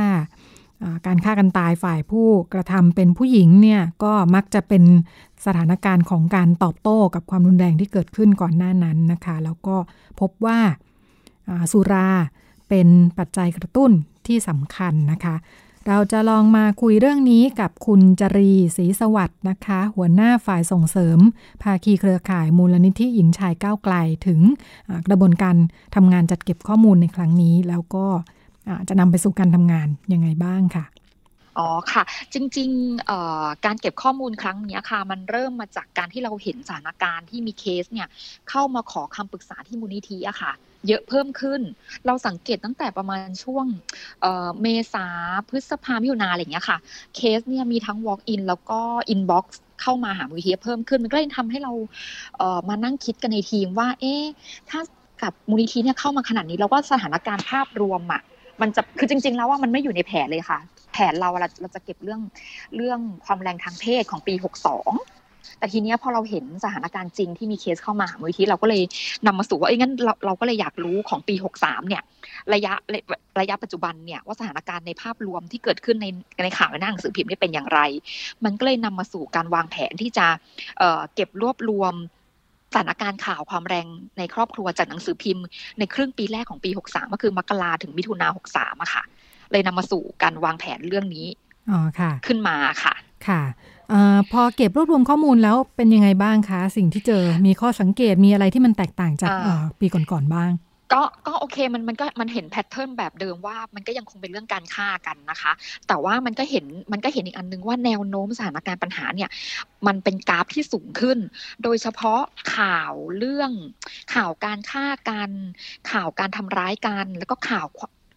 การฆ่ากันตายฝ่ายผู้กระทำเป็นผู้หญิงเนี่ยก็มักจะเป็นสถานการณ์ของการตอบโต้กับความรุนแรงที่เกิดขึ้นก่อนหน้านั้นนะคะ แล้วก็พบว่าสุราเป็นปัจจัยกระตุ้นที่สำคัญนะคะ เราจะลองมาคุยเรื่องนี้กับคุณจรีศรีสวัสด์นะคะ หัวหน้าฝ่ายส่งเสริม ภาคีเครือข่ายมูลนิธิหญิงชายก้าวไกลถึงกระบวนการทำงานจัดเก็บข้อมูลในครั้งนี้ แล้วก็จะนำไปสู่การทำงานยังไงบ้างค่ะอ๋อค่ะ จริงๆการเก็บข้อมูลครั้งนี้ค่ะ มันเริ่มมาจากการที่เราเห็นสถานการณ์ที่มีเคสเนี่ยเข้ามาขอคำปรึกษาที่มูลนิธิอะค่ะ เยอะเพิ่มขึ้น เราสังเกตตั้งแต่ประมาณช่วงเเมษาพฤษภามิถุนาอะไรอย่างเงี้ยค่ะ เคสเนี่ยมีทั้ง walk in แล้วก็ inbox เข้ามาหามูลนิธิเพิ่มขึ้น มันก็เลยทำให้เราเมานั่งคิดกันในทีมว่า เอ๊ะถ้ากับมูลนิธิเนี่ยเข้ามาขนาดนี้แล้วก็สถานการณ์ภาพรวมอะมันจะคือจริง ๆ แล้วว่ามันไม่อยู่ในแผนเลยค่ะ แผนเราเราเราจะเก็บเรื่องเรื่องความแรงทางเพศของปี 62 แต่ทีเนี้ยพอเราเห็นสถานการณ์จริงที่มีเคสเข้ามาหามูลนิธิเราก็เลยนำมาสู่ว่าเอ้ยงั้นเราเราก็เลยอยากรู้ของปี 63 เนี่ย ระยะระยะปัจจุบันเนี่ยว่าสถานการณ์ในภาพรวมที่เกิดขึ้นในในข่าวในหน้าหนังสือพิมพ์นี่เป็นอย่างไร มันก็เลยนำมาสู่การวางแผนที่จะเอ่อเก็บรวบรวมสถานการณ์ข่าวความแรงในครอบครัวจากหนังสือพิมพ์ในครึ่งปีแรกของปี 63 ก็คือมกราถึงมิถุนา63อะค่ะ เลยนำมาสู่การวางแผนเรื่องนี้อ๋อค่ะ ขึ้นมาค่ะ ค่ะเออพอเก็บรวบรวมข้อมูลแล้วเป็นยังไงบ้างคะ สิ่งที่เจอมีข้อสังเกตมีอะไรที่มันแตกต่างจากอ่าเอ่อปีก่อนๆบ้างก็ก็โอเคมันมันก็มันเห็นแพทเทิร์นแบบเดิมว่ามันก็ยังคงเป็นเรื่องการฆ่ากันนะคะ แต่ว่ามันก็เห็นมันก็เห็นอีกอันนึงว่าแนวโน้มสถานการณ์ปัญหาเนี่ยมันเป็นกราฟที่สูงขึ้น โดยเฉพาะข่าวเรื่องข่าวการฆ่ากัน ข่าวการทำร้ายกัน แล้วก็ข่าว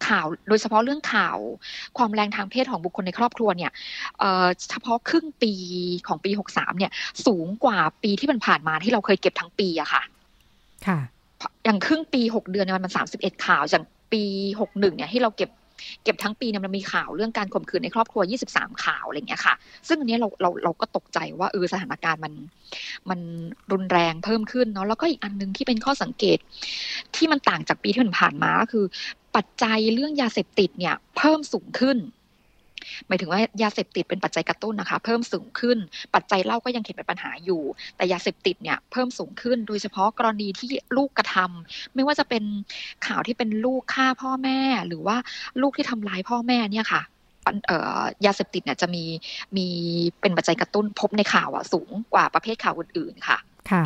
ข่าว โดยเฉพาะเรื่องข่าว ความแรงทางเพศของบุคคลในครอบครัวเนี่ยเอ่อเฉพาะครึ่งปีของปี 63 เนี่ย สูงกว่าปีที่มันผ่านมาที่เราเคยเก็บทั้งปีอะค่ะ ค่ะ อย่างครึ่งปี6เดือนเนี่ยมัน31ข่าวอย่างปี61เนี่ยที่เราเก็บเก็บทั้งปีเนี่ยมันมีข่าวเรื่องการข่มขืนในครอบครัว 23 ข่าวอะไรอย่างเงี้ยค่ะ ซึ่งอันเนี้ยเราเราเราก็ตกใจว่าเออสถานการณ์มันมันรุนแรงเพิ่มขึ้นเนาะ แล้วก็อีกอันหนึงที่เป็นข้อสังเกตที่มันต่างจากปีที่ผ่านมาก็คือ ปัจจัยเรื่องยาเสพติดเนี่ยเพิ่มสูงขึ้นหมายถึงว่ายาเสพติดเป็นปัจจัยกระตุ้นนะคะ เพิ่มสูงขึ้น ปัจจัยเล้าก็ยังเห็นเป็นปัญหาอยู่ แต่ยาเสพติดเนี่ยเพิ่มสูงขึ้น โดยเฉพาะกรณีที่ลูกกระทำไม่ว่าจะเป็นข่าวที่เป็นลูกฆ่าพ่อแม่ หรือว่าลูกที่ทำร้ายพ่อแม่เนี่ยค่ะยาเสพติดเนี่ยจะมีมีเป็นปัจจัยกระตุ้นพบในข่าวอะสูงกว่าประเภทข่าวอื่นๆค่ะค่ะ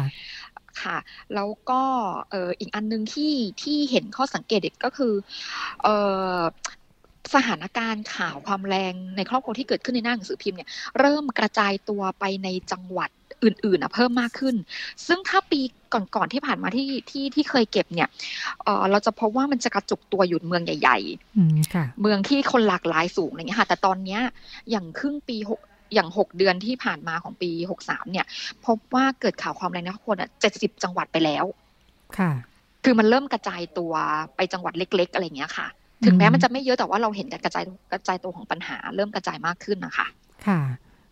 ค่ะ แล้วก็เอ่ออีกอันหนึงที่ที่เห็นข้อสังเกตอีกก็คือเอ่อสถานการณ์ข่าวความแรงในครอบครัวที่เกิดขึ้นในหน้าหนังสือพิมพ์เนี่ยเริ่มกระจายตัวไปในจังหวัดอื่นๆอะเพิ่มมากขึ้น ซึ่งถ้าปีก่อนๆที่ผ่านมาที่ที่ที่เคยเก็บเนี่ยเอ่อเราจะพบว่ามันจะกระจุกตัวอยู่เมืองใหญ่ๆอืมค่ะเมืองที่คนหลากหลายสูงอะไรเงี้ยค่ะ แต่ตอนเนี้ยอย่างครึ่งปีหก อย่างหกเดือนที่ผ่านมาของปีหกสามเนี่ย พบว่าเกิดข่าวความแรงในครอบครัวเจ็ดสิบจังหวัดไปแล้ว ค่ะ คือมันเริ่มกระจายตัวไปจังหวัดเล็ก ๆ อะไรเงี้ยค่ะ ถึงแม้มันจะไม่เยอะแต่ว่าเราเห็นการกระจายกระจายตัวของปัญหา เริ่มกระจายมากขึ้นนะคะ ค่ะ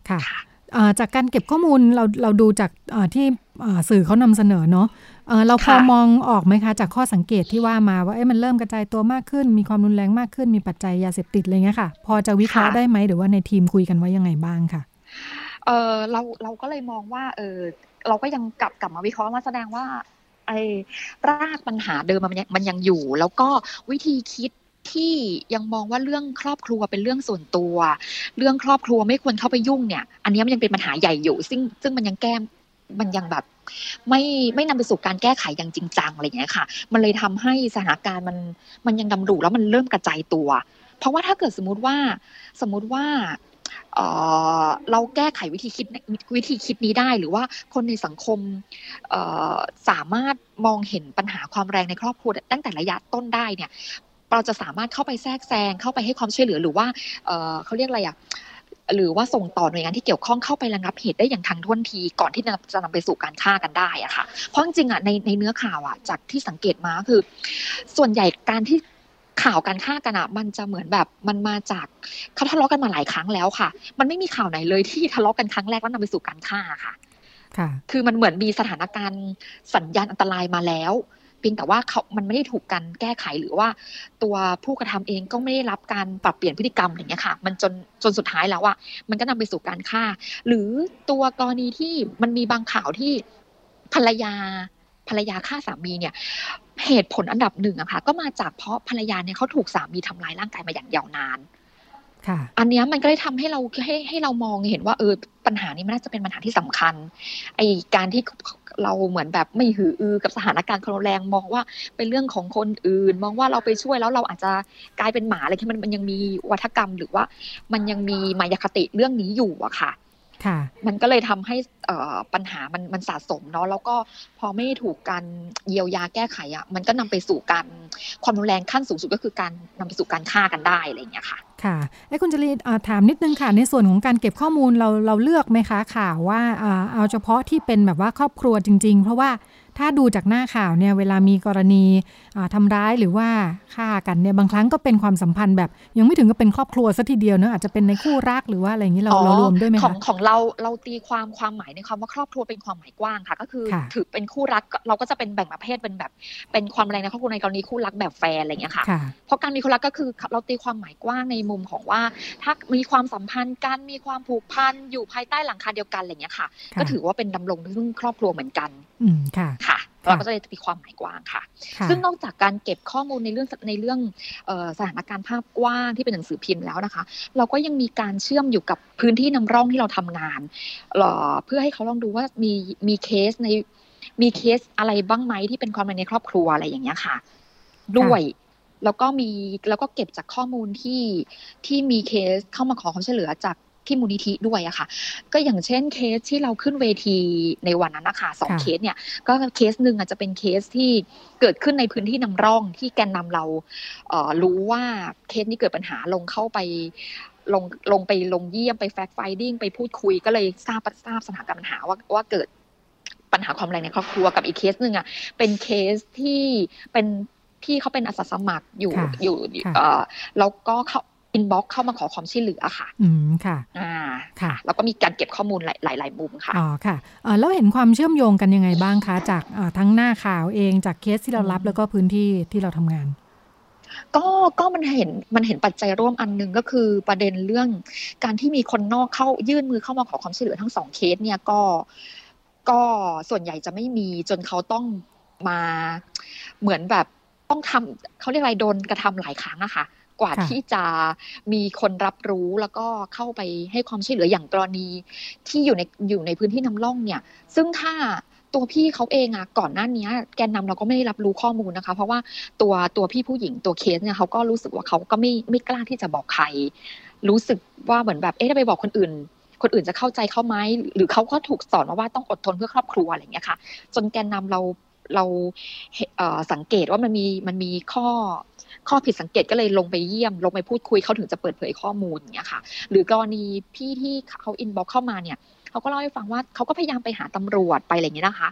ค่ะค่ะเอ่อจากการเก็บข้อมูลเราเราดูจากเอ่อที่เอ่อสื่อเขานำเสนอเนาะ เอ่อเราพอค่ะมองออกไหมคะ จากข้อสังเกตที่ว่ามาว่าเอ้มันเริ่มกระจายตัวมากขึ้น มีความรุนแรงมากขึ้นมีปัจจัยยาเสพติดอะไรเงี้ยค่ะ พอจะวิเคราะห์ได้ไหมหรือว่าในทีมคุยกันว่ายังไงบ้างค่ะเออเราเราก็เลยมองว่าเออเราก็ยังกลับกลับมาวิเคราะห์ว่าแสดงว่าไอ้รากปัญหาเดิมมันยังมันยังอยู่ แล้วก็วิธีคิดที่ยังมองว่าเรื่องครอบครัวเป็นเรื่องส่วนตัว เรื่องครอบครัวไม่ควรเข้าไปยุ่งเนี่ย อันเนี้ยมันยังเป็นปัญหาใหญ่อยู่ ซึ่งซึ่งมันยังแก้ มันยังแบบไม่ไม่นำไปสู่การแก้ไขอย่างจริงจังอะไรอย่างเงี้ยค่ะ มันเลยทำให้สถานการณ์มันมันยังดำรุแล้วมันเริ่มกระจายตัว เพราะว่าถ้าเกิดสมมติว่าสมมติว่าเราแก้ไขวิธีคิดวิธีคิดนี้ได้ หรือว่าคนในสังคมสามารถมองเห็นปัญหาความแรงในครอบครัวตั้งแต่ระยะต้นได้เนี่ย เราจะสามารถเข้าไปแทรกแซงเข้าไปให้ความช่วยเหลือหรือว่าเขาเรียกอะไรอะ หรือว่าส่งต่อหน่วยงานที่เกี่ยวข้องเข้าไประงับเหตุได้อย่างทันท่วงทีก่อนที่จะนำไปสู่การฆ่ากันได้อะค่ะ เพราะจริงๆอะในในเนื้อข่าวอะจากที่สังเกตมาคือ ส่วนใหญ่การที่ข่าวการฆ่ากันอะมันจะเหมือนแบบมันมาจากเขาทะเลาะกันมาหลายครั้งแล้วค่ะ มันไม่มีข่าวไหนเลยที่ทะเลาะกันครั้งแรกแล้วนำไปสู่การฆ่าค่ะค่ะคือมันเหมือนมีสถานการณ์สัญญาณอันตรายมาแล้วเพียงแต่ว่าเขามันไม่ได้ถูกการแก้ไขหรือว่า ตัวผู้กระทำเองก็ไม่ได้รับการปรับเปลี่ยนพฤติกรรมอย่างเงี้ยค่ะ มันจนจนสุดท้ายแล้วอะมันก็นำไปสู่การฆ่า หรือตัวกรณีที่มันมีบางข่าวที่ภรรยาภรรยาฆ่าสามีเนี่ยเหตุผลอันดับหนึ่งอะค่ะก็มาจากเพราะภรรยาเนี่ยเขาถูกสามีทำร้ายร่างกายมาอย่างยาวนาน อันนี้มันก็ได้ทำให้เราให้ให้เรามองเห็นว่าเออปัญหานี้มันน่าจะเป็นปัญหาที่สำคัญไอการที่เราเหมือนแบบไม่หืออือกับสถานการณ์ความรุนแรงมองว่าเป็นเรื่องของคนอื่น มองว่าเราไปช่วยแล้วเราอาจจะกลายเป็นหมาอะไรที่มันมันยังมีวัฒกรรม หรือว่ามันยังมีมายาคติเรื่องนี้อยู่อะค่ะ มันก็เลยทำให้เอ่อปัญหามันมันสะสมเนาะแล้วก็พอไม่ถูกการเยียวยาแก้ไขอะมันก็นำไปสู่การความรุนแรงขั้นสูงสุดก็คือการนำไปสู่การฆ่ากันได้อะไรอย่างเงี้ยค่ะ ค่ะไอ้คุณจรีอ่าถามนิดนึงค่ะ ในส่วนของการเก็บข้อมูลเราเราเลือกไหมคะข่าวว่าอ่าเอาเฉพาะที่เป็นแบบว่าครอบครัวจริง ๆ เพราะว่า ถ้าดูจากหน้าข่าวเนี่ยเวลามีกรณีอ่าทำร้ายหรือว่าฆ่ากันเนี่ยบางครั้งก็เป็นความสัมพันธ์แบบ ยังไม่ถึงกับเป็นครอบครัวซะทีเดียวเนอะอาจจะเป็นในคู่รักหรือว่าอะไรอย่างนี้เราเรารวมด้วยไหมของคะของเราเราตีความความหมายในคำว่าครอบครัวเป็นความหมายกว้างค่ะ ก็คือค่ะถือเป็นคู่รักเราก็จะเป็นแบ่งประเภทเป็นแบบ เป็นความแรงในครอบครัวในกรณีคู่รักแบบแฟนอะไรอย่างเงี้ยค่ะค่ะเพราะการมีคนรักก็คือเราตีความหมายกว้างในมุมของว่า ถ้ามีความสัมพันธ์กันมีความผูกพันอยู่ภายใต้หลังคาเดียวกันอะไรอย่างเงี้ยค่ะค่ะก็ถือว่าเป็นดำรงเรื่องครอบครัวเหมือนกัน อืมค่ะค่ะค่ะ เราก็จะเลยตีความหมายกว้างค่ะค่ะ ซึ่งนอกจากการเก็บข้อมูลในเรื่องในเรื่องเอ่อสถานการณ์ภาพกว้างที่เป็นหนังสือพิมพ์แล้วนะคะ เราก็ยังมีการเชื่อมอยู่กับพื้นที่นำร่องที่เราทำงานเอ่อเพื่อให้เขาลองดูว่ามีมีเคสในมีเคสอะไรบ้างไหมที่เป็นความในครอบครัวอะไรอย่างเงี้ยค่ะ ด้วยแล้วก็มีแล้วก็เก็บจากข้อมูลที่ที่มีเคสเข้ามาขอความช่วยเหลือจาก ที่มูลนิธิด้วยอะค่ะ ก็อย่างเช่นเคสที่เราขึ้นเวทีในวันนั้นนะคะสองค่ะเคสเนี่ยก็เคสหนึ่งอาจจะเป็นเคสที่เกิดขึ้นในพื้นที่นำร่องที่แกนนำเราเอ่อรู้ว่าเคสนี้เกิดปัญหาลงเข้าไปลงลงไปลงเยี่ยมไป fact finding ไปพูดคุยก็เลยทราบทราบสถานการณ์ปัญหาว่าว่าเกิดปัญหาความแรงในครอบครัวกับอีกเคสหนึ่งอะเป็นเคสที่เป็นพี่เขาเป็นอาสาสมัครอยู่ค่ะอยู่ค่ะเอ่อแล้วก็เข้า inbox เข้ามาขอความช่วยเหลือค่ะ อืมค่ะ อ่าค่ะ แล้วก็มีการเก็บข้อมูลหลายหลายหลายมุมค่ะ อ๋อค่ะเอ่อแล้วเห็นความเชื่อมโยงกันยังไงบ้างคะ จากเอ่อทั้งหน้าข่าวเองจากเคสที่เรารับอืมแล้วก็พื้นที่ที่เราทำงานก็ก็มันเห็นมันเห็นปัจจัยร่วมอันหนึ่งก็คือประเด็นเรื่องการที่มีคนนอกเข้ายื่นมือเข้ามาขอความช่วยเหลือทั้งสองเคสเนี่ยก็ก็ส่วนใหญ่จะไม่มีจนเขาต้องมาเหมือนแบบต้องทำเขาเรียกอะไรโดนกระทำหลายครั้งอะค่ะ กว่าค่ะที่จะมีคนรับรู้แล้วก็เข้าไปให้ความช่วยเหลืออย่างกรณีที่อยู่ในอยู่ในพื้นที่นำร่องเนี่ย ซึ่งถ้าตัวพี่เขาเองอะก่อนหน้านี้แกนนำเราก็ไม่ได้รับรู้ข้อมูลนะคะ เพราะว่าตัวตัวพี่ผู้หญิงตัวเคสเนี่ยเขาก็รู้สึกว่าเขาก็ไม่ไม่กล้าที่จะบอกใคร รู้สึกว่าเหมือนแบบเอ๊ะถ้าไปบอกคนอื่น คนอื่นจะเข้าใจเขาไหมหรือเขาก็ถูกสอนมาว่าต้องอดทนเพื่อครอบครัวอะไรอย่างเงี้ยค่ะ จนแกนนำเราเราเห็นเอ่อสังเกตว่ามันมีมันมีข้อ ข้อผิดสังเกตก็เลยลงไปเยี่ยม ลงไปพูดคุยเขาถึงจะเปิดเผยข้อมูลอย่างเงี้ยค่ะ หรือกรณีพี่ที่เขา inbox เข้ามาเนี่ยเขาก็เล่าให้ฟังว่าเขาก็พยายามไปหาตำรวจไปอะไรอย่างเงี้ยนะคะ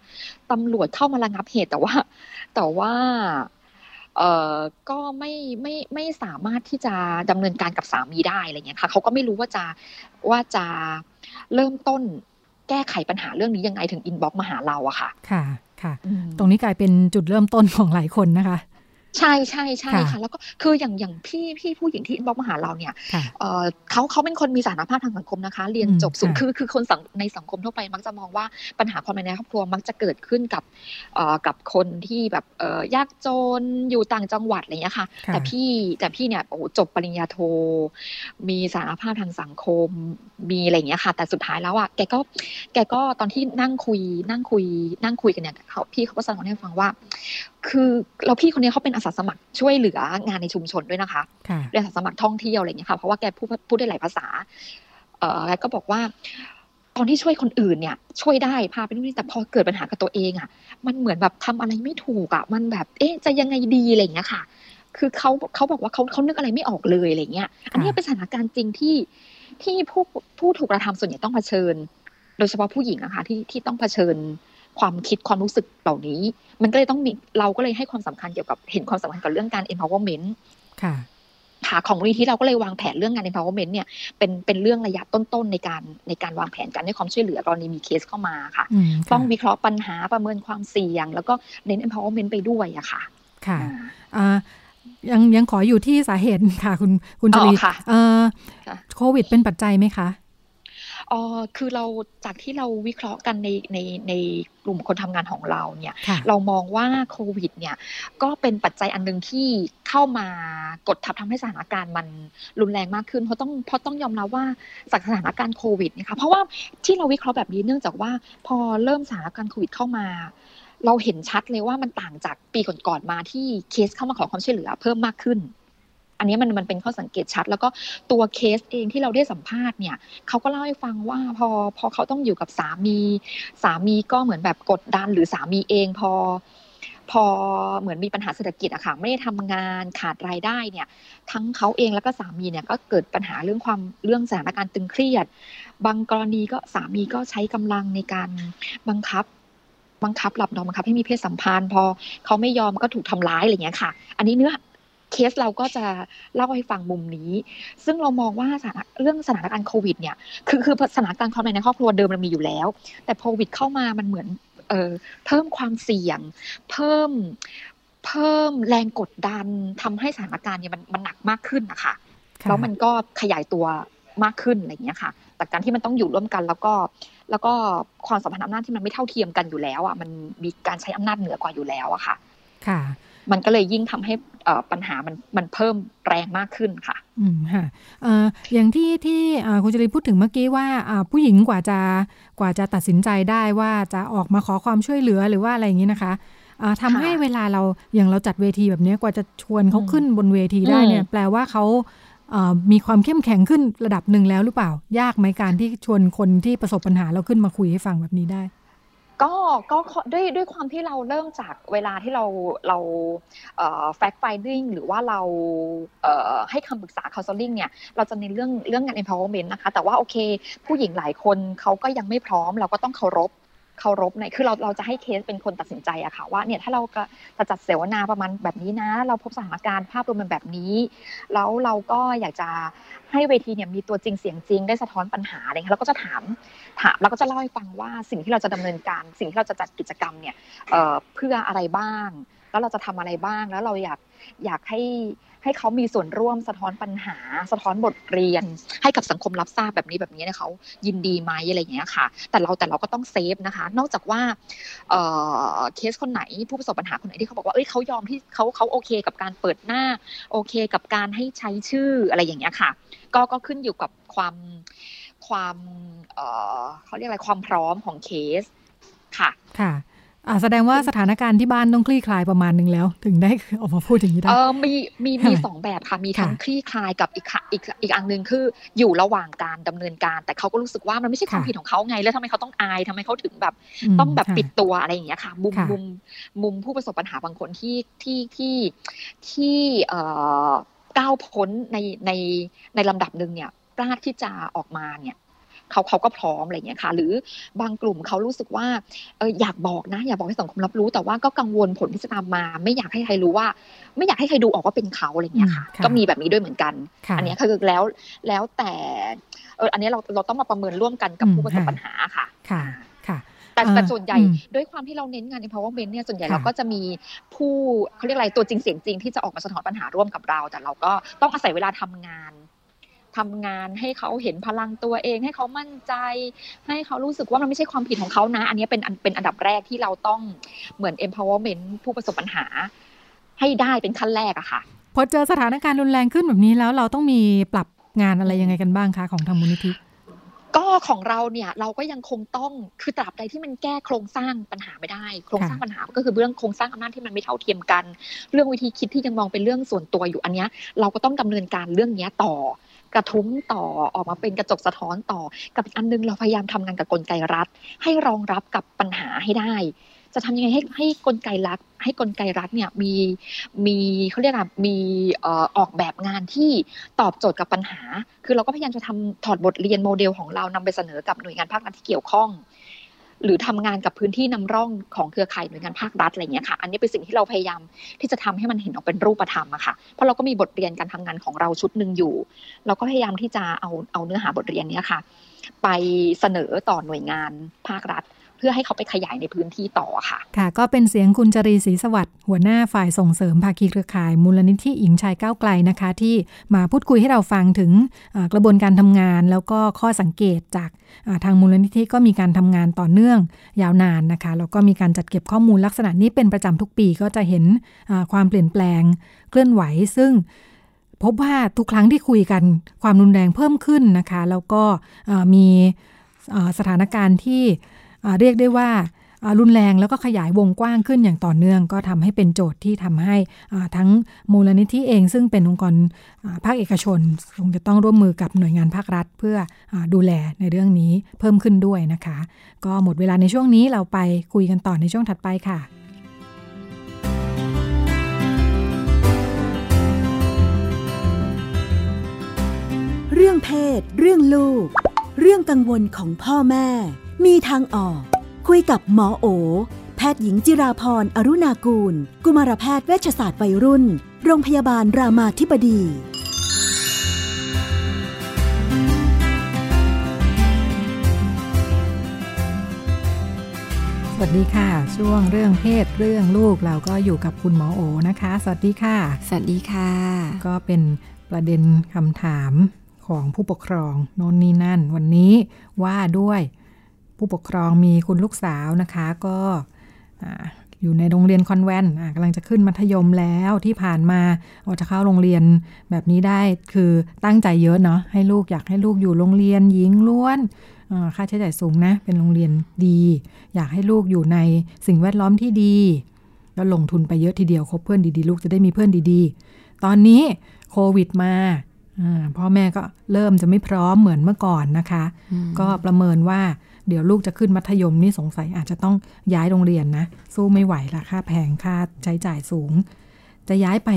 ตำรวจเข้ามาระงับเหตุแต่ว่า แต่ว่าเอ่อก็ไม่ไม่ไม่สามารถที่จะดำเนินการกับสามีได้อะไรเงี้ยค่ะเขาก็ไม่รู้ว่าจะว่าจะเริ่มต้นแก้ไขปัญหาเรื่องนี้ยังไงถึง inbox มาหาเราอะค่ะ ค่ะค่ะอืมตรงนี้กลายเป็นจุดเริ่มต้นของหลายคนนะคะ ใช่ใช่ใช่ค่ะค่ะ แล้วก็คืออย่างอย่างพี่พี่ผู้หญิงที่ inbox มาหาเราเนี่ยค่ะเอ่อเขาเขาเป็นคนมีสถานภาพทางสังคมนะคะ เรียนอืมจบสูงค่ะคือคือคนสังในสังคมทั่วไปมักจะมองว่าปัญหาความในครอบครัวมักจะเกิดขึ้นกับเอ่อกับคนที่แบบเอ่อยากจนอยู่ต่างจังหวัดอะไรอย่างเงี้ยค่ะค่ะ แต่พี่แต่พี่เนี่ยโอ้โหจบปริญญาโท มีสถานภาพทางสังคมมีอะไรอย่างเงี้ยค่ะ แต่สุดท้ายแล้วอะแกก็แกก็ตอนที่นั่งคุยนั่งคุยนั่งคุยกันเนี่ยเขาพี่เขาก็สอนให้ฟังว่า คือเราพี่คนนี้เขาเป็นอาสาสมัครช่วยเหลืองานในชุมชนด้วยนะคะค่ะเรียนอาสาสมัครท่องเที่ยวอะไรอย่างเงี้ยค่ะเพราะว่าแกพูดพูดได้หลายภาษา เอ่อแกก็บอกว่า ตอนที่ช่วยคนอื่นเนี่ย ช่วยได้พาไปนู่นนี่แต่พอเกิดปัญหากับตัวเองอะ มันเหมือนแบบทำอะไรไม่ถูกอะ มันแบบเอ๊ะจะยังไงดีอะไรอย่างเงี้ยค่ะ คือเขาเขาบอกว่าเขาเขานึกอะไรไม่ออกเลยอะไรเงี้ย อันนี้เป็นสถานการณ์จริงที่ที่ผู้ผู้ถูกกระทำส่วนใหญ่ต้องเผชิญ โดยเฉพาะผู้หญิงอะค่ะที่ที่ต้องเผชิญ ความคิดความรู้สึกเหล่านี้ มันก็เลยต้องมีเราก็เลยให้ความสำคัญเกี่ยวกับเห็นความสำคัญกับเรื่องการ empowerment ค่ะค่ะของมูลนิธิเราก็เลยวางแผนเรื่องงาน empowerment เนี่ยเป็นเป็นเรื่องระยะต้นๆในการในการวางแผนการให้ความช่วยเหลือกรณีมีเคสเข้ามาค่ะอืมต้ค่ะองวิเคราะห์ปัญหาประเมินความเสี่ยง แล้วก็เน้น empowerment ไปด้วยอะค่ะ ค่ะอ่าอ่ายังยังขออยู่ที่สาเหตุค่ะ คุณคุณอ๋จอรีค่ะเอ่อค่ะโควิดเป็นปัจจัยไหมคะ อ๋อคือเราจากที่เราวิเคราะห์กันในในในกลุ่มคนทำงานของเราเนี่ยค่ะเรามองว่าโควิดเนี่ยก็เป็นปัจจัยอันหนึ่งที่เข้ามากดทับทำให้สถานการณ์มันรุนแรงมากขึ้นเพราะต้องเพราะต้องยอมรับว่าจากสถานการณ์โควิดนะคะเพราะว่าที่เราวิเคราะห์แบบนี้เนื่องจากว่าพอเริ่มสถานการณ์โควิดเข้ามาเราเห็นชัดเลยว่ามันต่างจากปีก่อนๆมาที่เคสเข้ามาขอความช่วยเหลือเพิ่มมากขึ้น อันนี้มันมันเป็นข้อสังเกตชัด แล้วก็ตัวเคสเองที่เราได้สัมภาษณ์เนี่ยเขาก็เล่าให้ฟังว่าพอพอเขาต้องอยู่กับสามี สามีก็เหมือนแบบกดดันหรือสามีเองพอพอเหมือนมีปัญหาเศรษฐกิจอะค่ะไม่ได้ทำงานขาดรายได้เนี่ย ทั้งเขาเองแล้วก็สามีเนี่ยก็เกิดปัญหาเรื่องความเรื่องสถานการณ์ตึงเครียด บางกรณีก็สามีก็ใช้กำลังในการบังคับ บังคับหลับนอนบังคับให้มีเพศสัมพันธ์ พอเขาไม่ยอมก็ถูกทำร้ายอะไรอย่างเงี้ยค่ะ อันนี้เนื้อ เคสเราก็จะเล่าให้ฟังมุมนี้ ซึ่งเรามองว่าสถานเรื่องสถานการณ์โควิดเนี่ย คือคือสถานการณ์ความในครอบครัวเดิมมันมีอยู่แล้ว แต่โควิดเข้ามามันเหมือนเอ่อเพิ่มความเสี่ยง เพิ่มเพิ่มแรงกดดันทำให้สถานการณ์เนี่ยมันมันหนักมากขึ้นนะคะค่ะแล้วมันก็ขยายตัวมากขึ้นอะไรอย่างเงี้ยค่ะ แต่การที่มันต้องอยู่ร่วมกันแล้วก็แล้วก็ความสัมพันธ์อำนาจที่มันไม่เท่าเทียมกันอยู่แล้วอะมันมีการใช้อำนาจเหนือกว่าอยู่แล้วอะค่ะ ค่ะ มันก็เลยยิ่งทำให้เอ่อปัญหามันมันเพิ่มแรงมากขึ้นค่ะ อืมค่ะเอ่ออย่างที่ที่อ่าคุณจรีพูดถึงเมื่อกี้ว่าอ่าผู้หญิงกว่าจะกว่าจะตัดสินใจได้ว่าจะออกมาขอความช่วยเหลือหรือว่าอะไรอย่างนี้นะคะอ่าทำให้ค่ะเวลาเราอย่างเราจัดเวทีแบบเนี้ยกว่าจะชวนเขาอืมขึ้นบนเวทีได้เนี่ยอืมแปลว่าเขาเอ่อมีความเข้มแข็งขึ้นระดับหนึ่งแล้วหรือเปล่า ยากไหมการที่ชวนคนที่ประสบปัญหาเราขึ้นมาคุยให้ฟังแบบนี้ได้ ก็ก็ด้วยด้วยความที่เราเริ่มจากเวลาที่เราเราแฟกไฟดิ้งหรือว่าเราให้คำปรึกษา counseling เนี่ยเราจะในนเรื่องเรื่องงาน empowerment นะคะ แต่ว่าโอเค ผู้หญิงหลายคนเขาก็ยังไม่พร้อม เราก็ต้องเคารพ เคารพในคือเราเราจะให้เคสเป็นคนตัดสินใจอะค่ะว่าเนี่ยถ้าเราจะจัดเสวนาประมาณแบบนี้นะ เราพบสถานการณ์ภาพรวมเป็นแบบนี้ แล้วเราก็อยากจะให้เวทีเนี่ยมีตัวจริงเสียงจริงได้สะท้อนปัญหาอะไรเงี้ยเราก็จะถามถามแล้วก็จะเล่าให้ฟังว่าสิ่งที่เราจะดำเนินการสิ่งที่เราจะจัดกิจกรรมเนี่ยเเพื่ออะไรบ้าง แล้วเราจะทำอะไรบ้างแล้วเราอยากอยากให้ ให้เขามีส่วนร่วมสะท้อนปัญหา สะท้อนบทเรียน ให้กับสังคมรับทราบแบบนี้แบบนี้เนี่ยเขายินดีไหมอะไรอย่างเงี้ยค่ะ แต่เราแต่เราก็ต้องเซฟนะคะ นอกจากว่าเคสคนไหนผู้ประสบปัญหาคนไหนที่เขาบอกว่าเอ้ยเขายอมที่เขาเขาโอเคกับการเปิดหน้า โอเคกับการให้ใช้ชื่ออะไรอย่างเงี้ยค่ะ ก็ก็ขึ้นอยู่กับความความเขาเรียกอะไรความพร้อมของเคสค่ะ ค่ะ แสดงว่าสถานการณ์ที่บ้านต้องคลี่คลายประมาณหนึ่งแล้ว ถึงได้ออกมาพูดอย่างนี้ได้เออมีมีมีสองแบบค่ะมีทั้งคลี่คลายกับอีกอีกอีกอันหนึ่งคืออยู่ระหว่างการดำเนินการ แต่เขาก็รู้สึกว่ามันไม่ใช่ความผิดของเขาไง แล้วทำไมเขาต้องอายทำไมเขาถึงแบบ ต้องแบบปิดตัวอะไรอย่างเงี้ยค่ะ มุมมุมมุมผู้ประสบปัญหาบางคนที่ที่ที่ที่เอ่อก้าวพ้นในในในลำดับหนึ่งเนี่ยกล้าที่จะออกมาเนี่ย เขาเขาก็พร้อมอะไรเงี้ยค่ะ หรือบางกลุ่มเขารู้สึกว่าเอออยากบอกนะ อยากบอกให้สังคมรับรู้ แต่ว่าก็กังวลผลที่จะตามมา ไม่อยากให้ใครรู้ว่า ไม่อยากให้ใครดูออกว่าเป็นเขาอะไรเงี้ยค่ะ ก็มีแบบนี้ด้วยเหมือนกัน อันนี้คือแล้วแล้วแต่เอออันนี้เราเราต้องมาประเมินร่วมกันกับผู้ประสบปัญหาค่ะค่ะค่ะแต่แต่ส่วนใหญ่ด้วยความที่เราเน้นงาน empowerment เนี่ยส่วนใหญ่เราก็จะมีผู้เขาเรียกอะไรตัวจริงเสียงจริงที่จะออกมาสะท้อนปัญหาร่วมกับเรา แต่เราก็ต้องอาศัยเวลาทำงาน ทำงานให้เขาเห็นพลังตัวเอง ให้เขามั่นใจ ให้เขารู้สึกว่ามันไม่ใช่ความผิดของเขานะ อันนี้เป็นเป็นอันดับแรกที่เราต้องเหมือน empowerment ผู้ประสบปัญหา ให้ได้เป็นขั้นแรกอะค่ะพอเจอสถานการณ์รุนแรงขึ้นแบบนี้แล้วเราต้องมีปรับงานอะไรยังไงกันบ้างคะของทางมูลนิธิก็ของเราเนี่ยเราก็ยังคงต้องคือตราบใดที่มันแก้โครงสร้างปัญหาไม่ได้ โครงสร้างปัญหาก็คือเรื่องโครงสร้างอำนาจที่มันไม่เท่าเทียมกัน เรื่องวิธีคิดที่ยังมองเป็นเรื่องส่วนตัวอยู่อันนี้เราก็ต้องดำเนินการเรื่องนี้ต่อ กระทุ้งต่อออกมาเป็นกระจกสะท้อนต่อ กับอันนึงเราพยายามทำงานกับกลไกรัฐ ให้รองรับกับปัญหาให้ได้ จะทำยังไงให้ให้กลไกรัฐให้กลไกรัฐเนี่ยมีมีเขาเรียกอะมีออกแบบงานที่ตอบโจทย์กับปัญหา คือเราก็พยายามจะทำถอดบทเรียนโมเดลของเรานำไปเสนอกับหน่วยงานภาครัฐที่เกี่ยวข้อง หรือทำงานกับพื้นที่นำร่องของเครือข่ายหน่วยงานภาครัฐอะไรเงี้ยค่ะ อันนี้เป็นสิ่งที่เราพยายามที่จะทำให้มันเห็นออกเป็นรูปธรรมอะค่ะ เพราะเราก็มีบทเรียนการทำงานของเราชุดหนึ่งอยู่ เราก็พยายามที่จะเอาเอาเนื้อหาบทเรียนนี้ค่ะ ไปเสนอต่อหน่วยงานภาครัฐ พื่อให้เขาไปขยายในพื้นที่ต่อค่ะ ค่ะ ก็เป็นเสียงคุณจรีศรีสวัสดิ์หัวหน้าฝ่ายส่งเสริมภาคีเครือข่ายมูลนิธิหญิงชายก้าวไกลนะคะ ที่มาพูดคุยให้เราฟังถึงกระบวนการทำงาน แล้วก็ข้อสังเกตจากทางมูลนิธิก็มีการทำงานต่อเนื่องยาวนานนะคะแล้วก็มีการจัดเก็บข้อมูลลักษณะนี้เป็นประจำทุกปีก็จะเห็นความเปลี่ยนแปลงเคลื่อนไหวซึ่งพบว่าทุกครั้งที่คุยกันความรุนแรงเพิ่มขึ้นนะคะ แล้วก็มีสถานการณ์ที่ เรียกได้ว่ารุนแรงแล้วก็ขยายวงกว้างขึ้นอย่างต่อเนื่อง ก็ทำให้เป็นโจทย์ที่ทำให้ทั้งมูลนิธิเอง ซึ่งเป็นองค์กรภาคเอกชนคงจะต้องร่วมมือกับหน่วยงานภาครัฐ เพื่ออดูแลในเรื่องนี้เพิ่มขึ้นด้วยนะคะ ก็หมดเวลาในช่วงนี้เราไปคุยกันต่อในช่วงถัดไปค่ะเรื่องเพศ เรื่องลูก เรื่องกังวลของพ่อแม่ มีทางออก คุยกับหมอโอ แพทย์หญิงจิราพรอรุณากูล กุมารแพทย์เวชศาสตร์วัยรุ่น โรงพยาบาลรามาธิบดี สวัสดีค่ะ ช่วงเรื่องเพศเรื่องลูกเราก็อยู่กับคุณหมอโอนะคะ สวัสดีค่ะ สวัสดีค่ะ ก็เป็นประเด็นคำถามของผู้ปกครองโน่นนี่นั่น วันนี้ว่าด้วย ผู้ปกครองมีคุณลูกสาวนะคะ ก็อยู่ในโรงเรียนคอนแวนต์กำลังจะขึ้นมัธยมแล้วที่ผ่านมาออกจะเข้าโรงเรียนแบบนี้ได้คือตั้งใจเยอะเนาะให้ลูกอยากให้ลูกอยู่โรงเรียนหญิงล้วนค่าใช้จ่ายสูงนะ เป็นโรงเรียนดี อยากให้ลูกอยู่ในสิ่งแวดล้อมที่ดีก็ลงทุนไปเยอะทีเดียวคบเพื่อนดีๆ ลูกจะได้มีเพื่อนดีๆ ตอนนี้โควิดมาอาพ่อแม่ก็เริ่มจะไม่พร้อมเหมือนเมื่อก่อนนะคะอืมก็ประเมินว่า เดี๋ยวลูกจะขึ้นมัธยมนี่สงสัยอาจจะต้องย้ายโรงเรียนนะ สู้ไม่ไหวละค่าแพงค่าใช้จ่ายสูง จะย้ายไป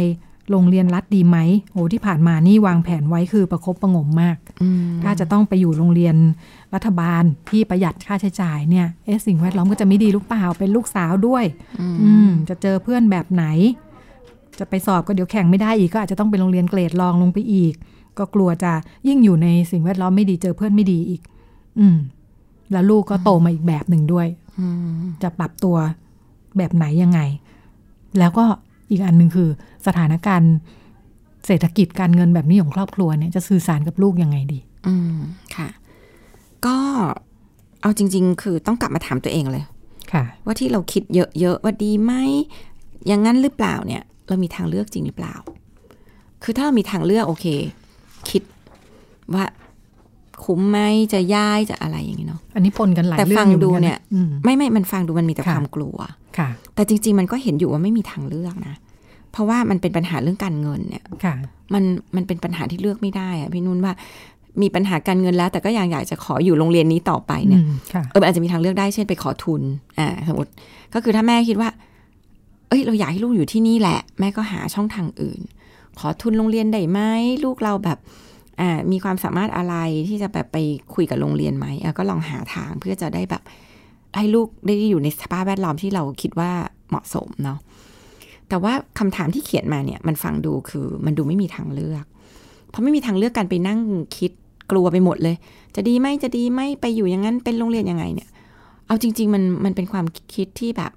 โรงเรียนรัฐดีไหมโอ้ที่ผ่านมานี่วางแผนไว้คือประคบประหงมมากอืมถ้าจะต้องไปอยู่โรงเรียนรัฐบาลที่ประหยัดค่าใช้จ่ายเนี่ยเอ๊ะสิ่งแวดล้อมก็จะไม่ดีหรือเปล่าเป็นลูกสาวด้วย อืมจะเจอเพื่อนแบบไหน จะไปสอบก็เดี๋ยวแข่งไม่ได้อีกก็อาจจะต้องไปโรงเรียนเกรดรองลงไปอีก ก็กลัวจะยิ่งอยู่ในสิ่งแวดล้อมไม่ดีเจอเพื่อนไม่ดีอีก อืม แล้วลูกก็โตมาอีกแบบหนึ่งด้วยอืมจะปรับตัวแบบไหนยังไง แล้วก็อีกอันหนึ่งคือสถานการณ์เศรษฐกิจการเงินแบบนี้ของครอบครัวเนี่ยจะสื่อสารกับลูกยังไงดี อืมค่ะ ก็เอาจริง ๆ คือต้องกลับมาถามตัวเองเลย ค่ะ ว่าที่เราคิดเยอะ ๆ ว่าดีไหมอย่างนั้นหรือเปล่าเนี่ย เรามีทางเลือกจริงหรือเปล่า คือถ้าเรามีทางเลือกโอเค คิดว่า คุ้มไหมจะย้ายจะอะไรอย่างนี้เนาะอันนี้ปนกันหลายแต่เรื่อฟังงอยู่ดูหมือกัะเนี่ยอืมไม่ไม่มันฟังดูมันมีแต่ค่ะความกลัวค่ะ แต่จริง ๆ มันก็เห็นอยู่ว่าไม่มีทางเลือกนะ เพราะว่ามันเป็นปัญหาเรื่องการเงินเนี่ยค่ะมันมันเป็นปัญหาที่เลือกไม่ได้อะพี่นุ่นว่ามีปัญหาการเงินแล้ว แต่ก็ยังอยากจะขออยู่โรงเรียนนี้ต่อไปเนี่ยอืมค่ะเออมันอาจจะมีทางเลือกได้เช่นไปขอทุนอ่าสมมติก็คือถ้าแม่คิดว่า เอ้ยเราอยากให้ลูกอยู่ที่นี่แหละ แม่ก็หาช่องทางอื่น ขอทุนโรงเรียนได้ไหมลูกเราแบบอ่า มีความสามารถอะไรที่จะแบบไปคุยกับโรงเรียนไหมอะก็ลองหาทางเพื่อจะได้แบบให้ลูกได้อยู่ในสภาพแวดล้อมที่เราคิดว่าเหมาะสมเนาะแต่ว่าคำถามที่เขียนมาเนี่ยมันฟังดูคือมันดูไม่มีทางเลือก เพราะไม่มีทางเลือกการไปนั่งคิดกลัวไปหมดเลย จะดีไหมจะดีไหมไปอยู่อย่างนั้นเป็นโรงเรียนยังไงเนี่ย เอาจริง ๆ มันมันเป็นความคิดที่แบบ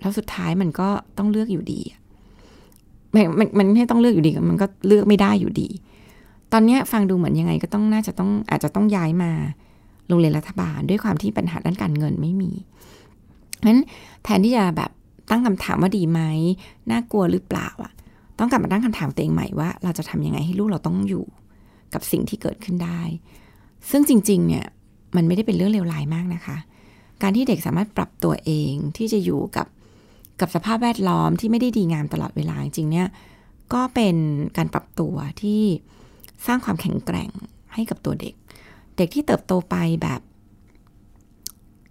แล้วสุดท้ายมันก็ต้องเลือกอยู่ดีมันมันไม่ต้องเลือกอยู่ดีมันก็เลือกไม่ได้อยู่ดี ตอนนี้ฟังดูเหมือนยังไงก็ต้องน่าจะต้องอาจจะต้องย้ายมาโรงเรียนรัฐบาล ด้วยความที่ปัญหาด้านการเงินไม่มีเพราะฉะนั้นแทนที่จะแบบตั้งคำถามว่าดีไหมน่ากลัวหรือเปล่าอะต้องกลับมาตั้งคำถามตัวเองใหม่ว่า เราจะทำยังไงให้ลูกเราต้องอยู่กับสิ่งที่เกิดขึ้นได้ ซึ่งจริง ๆ เนี่ยมันไม่ได้เป็นเรื่องเลวร้ายมากนะคะ การที่เด็กสามารถปรับตัวเองที่จะอยู่กับกับสภาพแวดล้อมที่ไม่ได้ดีงามตลอดเวลาจริงๆเนี่ยก็เป็นการปรับตัวที่ สร้างความแข็งแกร่งให้กับตัวเด็ก เด็กที่เติบโตไปแบบ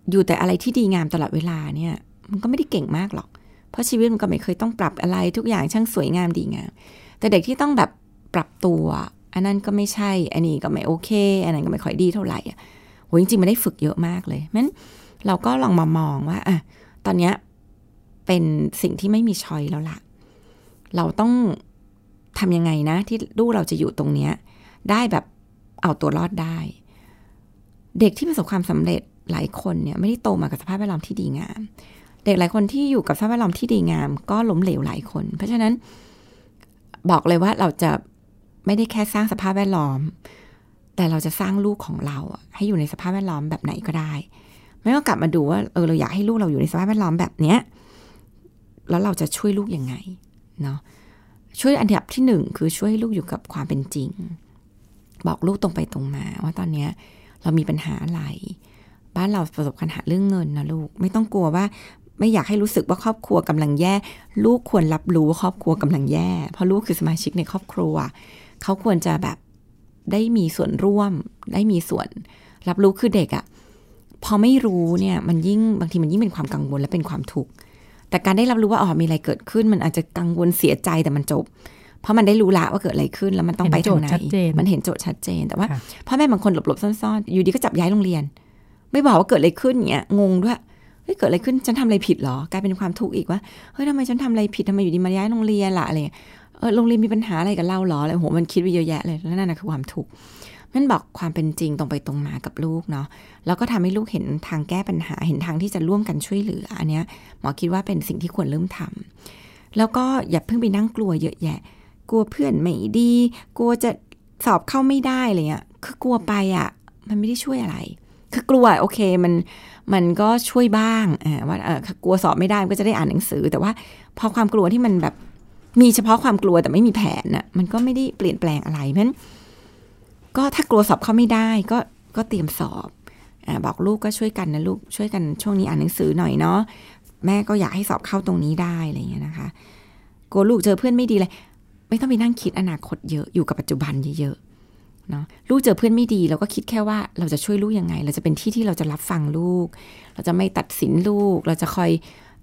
อยู่แต่อะไรที่ดีงามตลอดเวลาเนี่ย มันก็ไม่ได้เก่งมากหรอก เพราะชีวิตมันก็ไม่เคยต้องปรับอะไรทุกอย่างช่างสวยงามดีงาม แต่เด็กที่ต้องแบบปรับตัว อันนั้นก็ไม่ใช่ อันนี้ก็ไม่โอเค อันนั้นก็ไม่ค่อยดีเท่าไหร่อะโหจริงๆมันได้ฝึกเยอะมากเลยงั้นเราก็ลองมามองว่าอะตอนเนี้ยเป็นสิ่งที่ไม่มีชอยแล้วล่ะ เราต้อง ทำยังไงนะ ที่ลูกเราจะอยู่ตรงเนี้ย ได้แบบเอาตัวรอดได้ เด็กที่ประสบความสำเร็จหลายคนเนี่ยไม่ได้โตมากับสภาพแวดล้อมที่ดีงาม เด็กหลายคนที่อยู่กับสภาพแวดล้อมที่ดีงาม ก็ล้มเหลวหลายคน เพราะฉะนั้นบอกเลยว่าเราจะไม่ได้แค่สร้างสภาพแวดล้อม แต่เราจะสร้างลูกของเรา ให้อยู่ในสภาพแวดล้อมแบบไหนก็ได้ ไม่ก็กลับมาดูว่าเออเราอยากให้ลูกเราอยู่ในสภาพแวดล้อมแบบเนี้ยแล้วเราจะช่วยลูกยังไงเนาะ ช่วยอันดับที่หนึ่งคือช่วยให้ลูกอยู่กับความเป็นจริง บอกลูกตรงไปตรงมา ว่าตอนเนี้ยเรามีปัญหาอะไร บ้านเราประสบปัญหาเรื่องเงินนะลูก ไม่ต้องกลัวว่าไม่อยากให้รู้สึกว่าครอบครัวกำลังแย่ ลูกควรรับรู้ว่าครอบครัวกำลังแย่ เพราะลูกคือสมาชิกในครอบครัว เขาควรจะแบบได้มีส่วนร่วม ได้มีส่วน รับรู้คือเด็กอะพอไม่รู้เนี่ยมันยิ่งบางทีมันยิ่งเป็นความกังวลและเป็นความทุกข์ แต่การได้รับรู้ว่าอ๋อมีอะไรเกิดขึ้น มันอาจจะกังวลเสียใจแต่มันจบ เพราะมันได้รู้ละว่าเกิดอะไรขึ้นแล้วมันต้องไปเห็นโจทางทย์ไหนชัดเจนมันเห็นโจทย์ชัดเจน แต่ว่าค่ะพ่อแม่บางคนหลบๆซ่อนๆ อยู่ดีก็จับย้ายโรงเรียน ไม่บอกว่าเกิดอะไรขึ้นอย่างเงี้ยงงด้วยเฮ้ยเกิดอะไรขึ้นฉันทำอะไรผิดเหรอกลายเป็นความทุกข์อีกว่าเฮ้ยทำไมฉันทำอะไรผิดทำไมอยู่ดีมาย้ายโรงเรียนล่ะอะไรเงี้ยเออโรงเรียนมีปัญหาอะไรกับเราเหรออะไรโหมันคิดไปเยอะแยะเลยแล้วนั่นนะคือความทุกข์ นั่นบอกความเป็นจริงตรงไปตรงมากับลูกเนาะแล้วก็ทำให้ลูกเห็นทางแก้ปัญหาเห็นทางที่จะร่วมกันช่วยเหลืออันเนี้ยหมอคิดว่าเป็นสิ่งที่ควรเริ่มทำแล้วก็อย่าเพิ่งไปนั่งกลัวเยอะแยะ กลัวเพื่อนไม่ดี กลัวจะสอบเข้าไม่ได้อะไรเงี้ยคือกลัวไปอะมันไม่ได้ช่วยอะไร คือกลัวโอเคมันมันก็ช่วยบ้างอ่าว่าเออกลัวสอบไม่ได้มันก็จะได้อ่านหนังสือ แต่ว่าพอความกลัวที่มันแบบมีเฉพาะความกลัวแต่ไม่มีแผนน่ะมันก็ไม่ได้เปลี่ยนแปลงอะไรเพราะฉะนั้น ก็ถ้ากลัวสอบเข้าไม่ได้ก็ก็เตรียมสอบอบอกลูกก็ช่วยกันนะลูกช่วยกันช่วงนี้อ่านหนังสือหน่อยเนาะแม่ก็อยากให้สอบเข้าตรงนี้ได้อะไรเงี้ยนะคะกลัวลูกเจอเพื่อนไม่ดีเลยไม่ต้องไปนั่งคิดอนาคตเยอะอยู่กับปัจจุบันเยอะๆเนาะลูกเจอเพื่อนไม่ดีเราก็คิดแค่ว่าเราจะช่วยลูกยังไง เราจะเป็นที่ที่เราจะรับฟังลูก เราจะไม่ตัดสินลูก เราจะคอย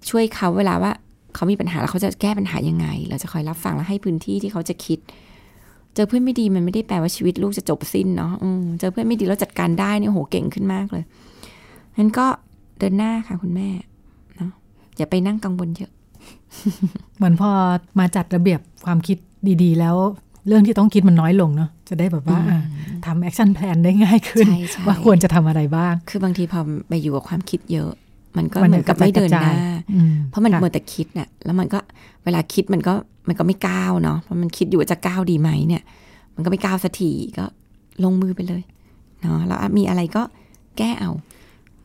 ช่วยเขาเวลาว่าเขามีปัญหาแล้วเขาจะแก้ปัญหายังไง เราจะคอยรับฟังและให้พื้นที่ที่เขาจะคิด เจอเพื่อนไม่ดีมันไม่ได้แปลว่าชีวิตลูกจะจบสิ้นเนาะอืมเจอเพื่อนไม่ดีแล้วจัดการได้เนี่ยโหเก่งขึ้นมากเลยงั้นก็เดินหน้าค่ะคุณแม่เนาะอย่าไปนั่งกังวลเยอะ เหมือนพอมาจัดระเบียบความคิดดี ๆ แล้วเรื่องที่ต้องคิดมันน้อยลงเนาะจะได้แบบว่าอืมอะทำ action plan ได้ง่ายขึ้นใช่ใช่ว่าควรจะทำอะไรบ้าง คือบางทีพอไปอยู่กับความคิดเยอะ มันก็มันเหมือนกับไม่เดินหน้ากระจายอืมเพราะมันค่ะเมื่อแต่คิดน่ะแล้วมันก็เวลาคิดมันก็มันก็ไม่ก้าวเนาะเพราะมันคิดอยู่ว่าจะก้าวดีไหมเนี่ย มันก็ไม่ก้าวสักทีก็ลงมือไปเลยเนาะแล้วมีอะไรก็แก้เอา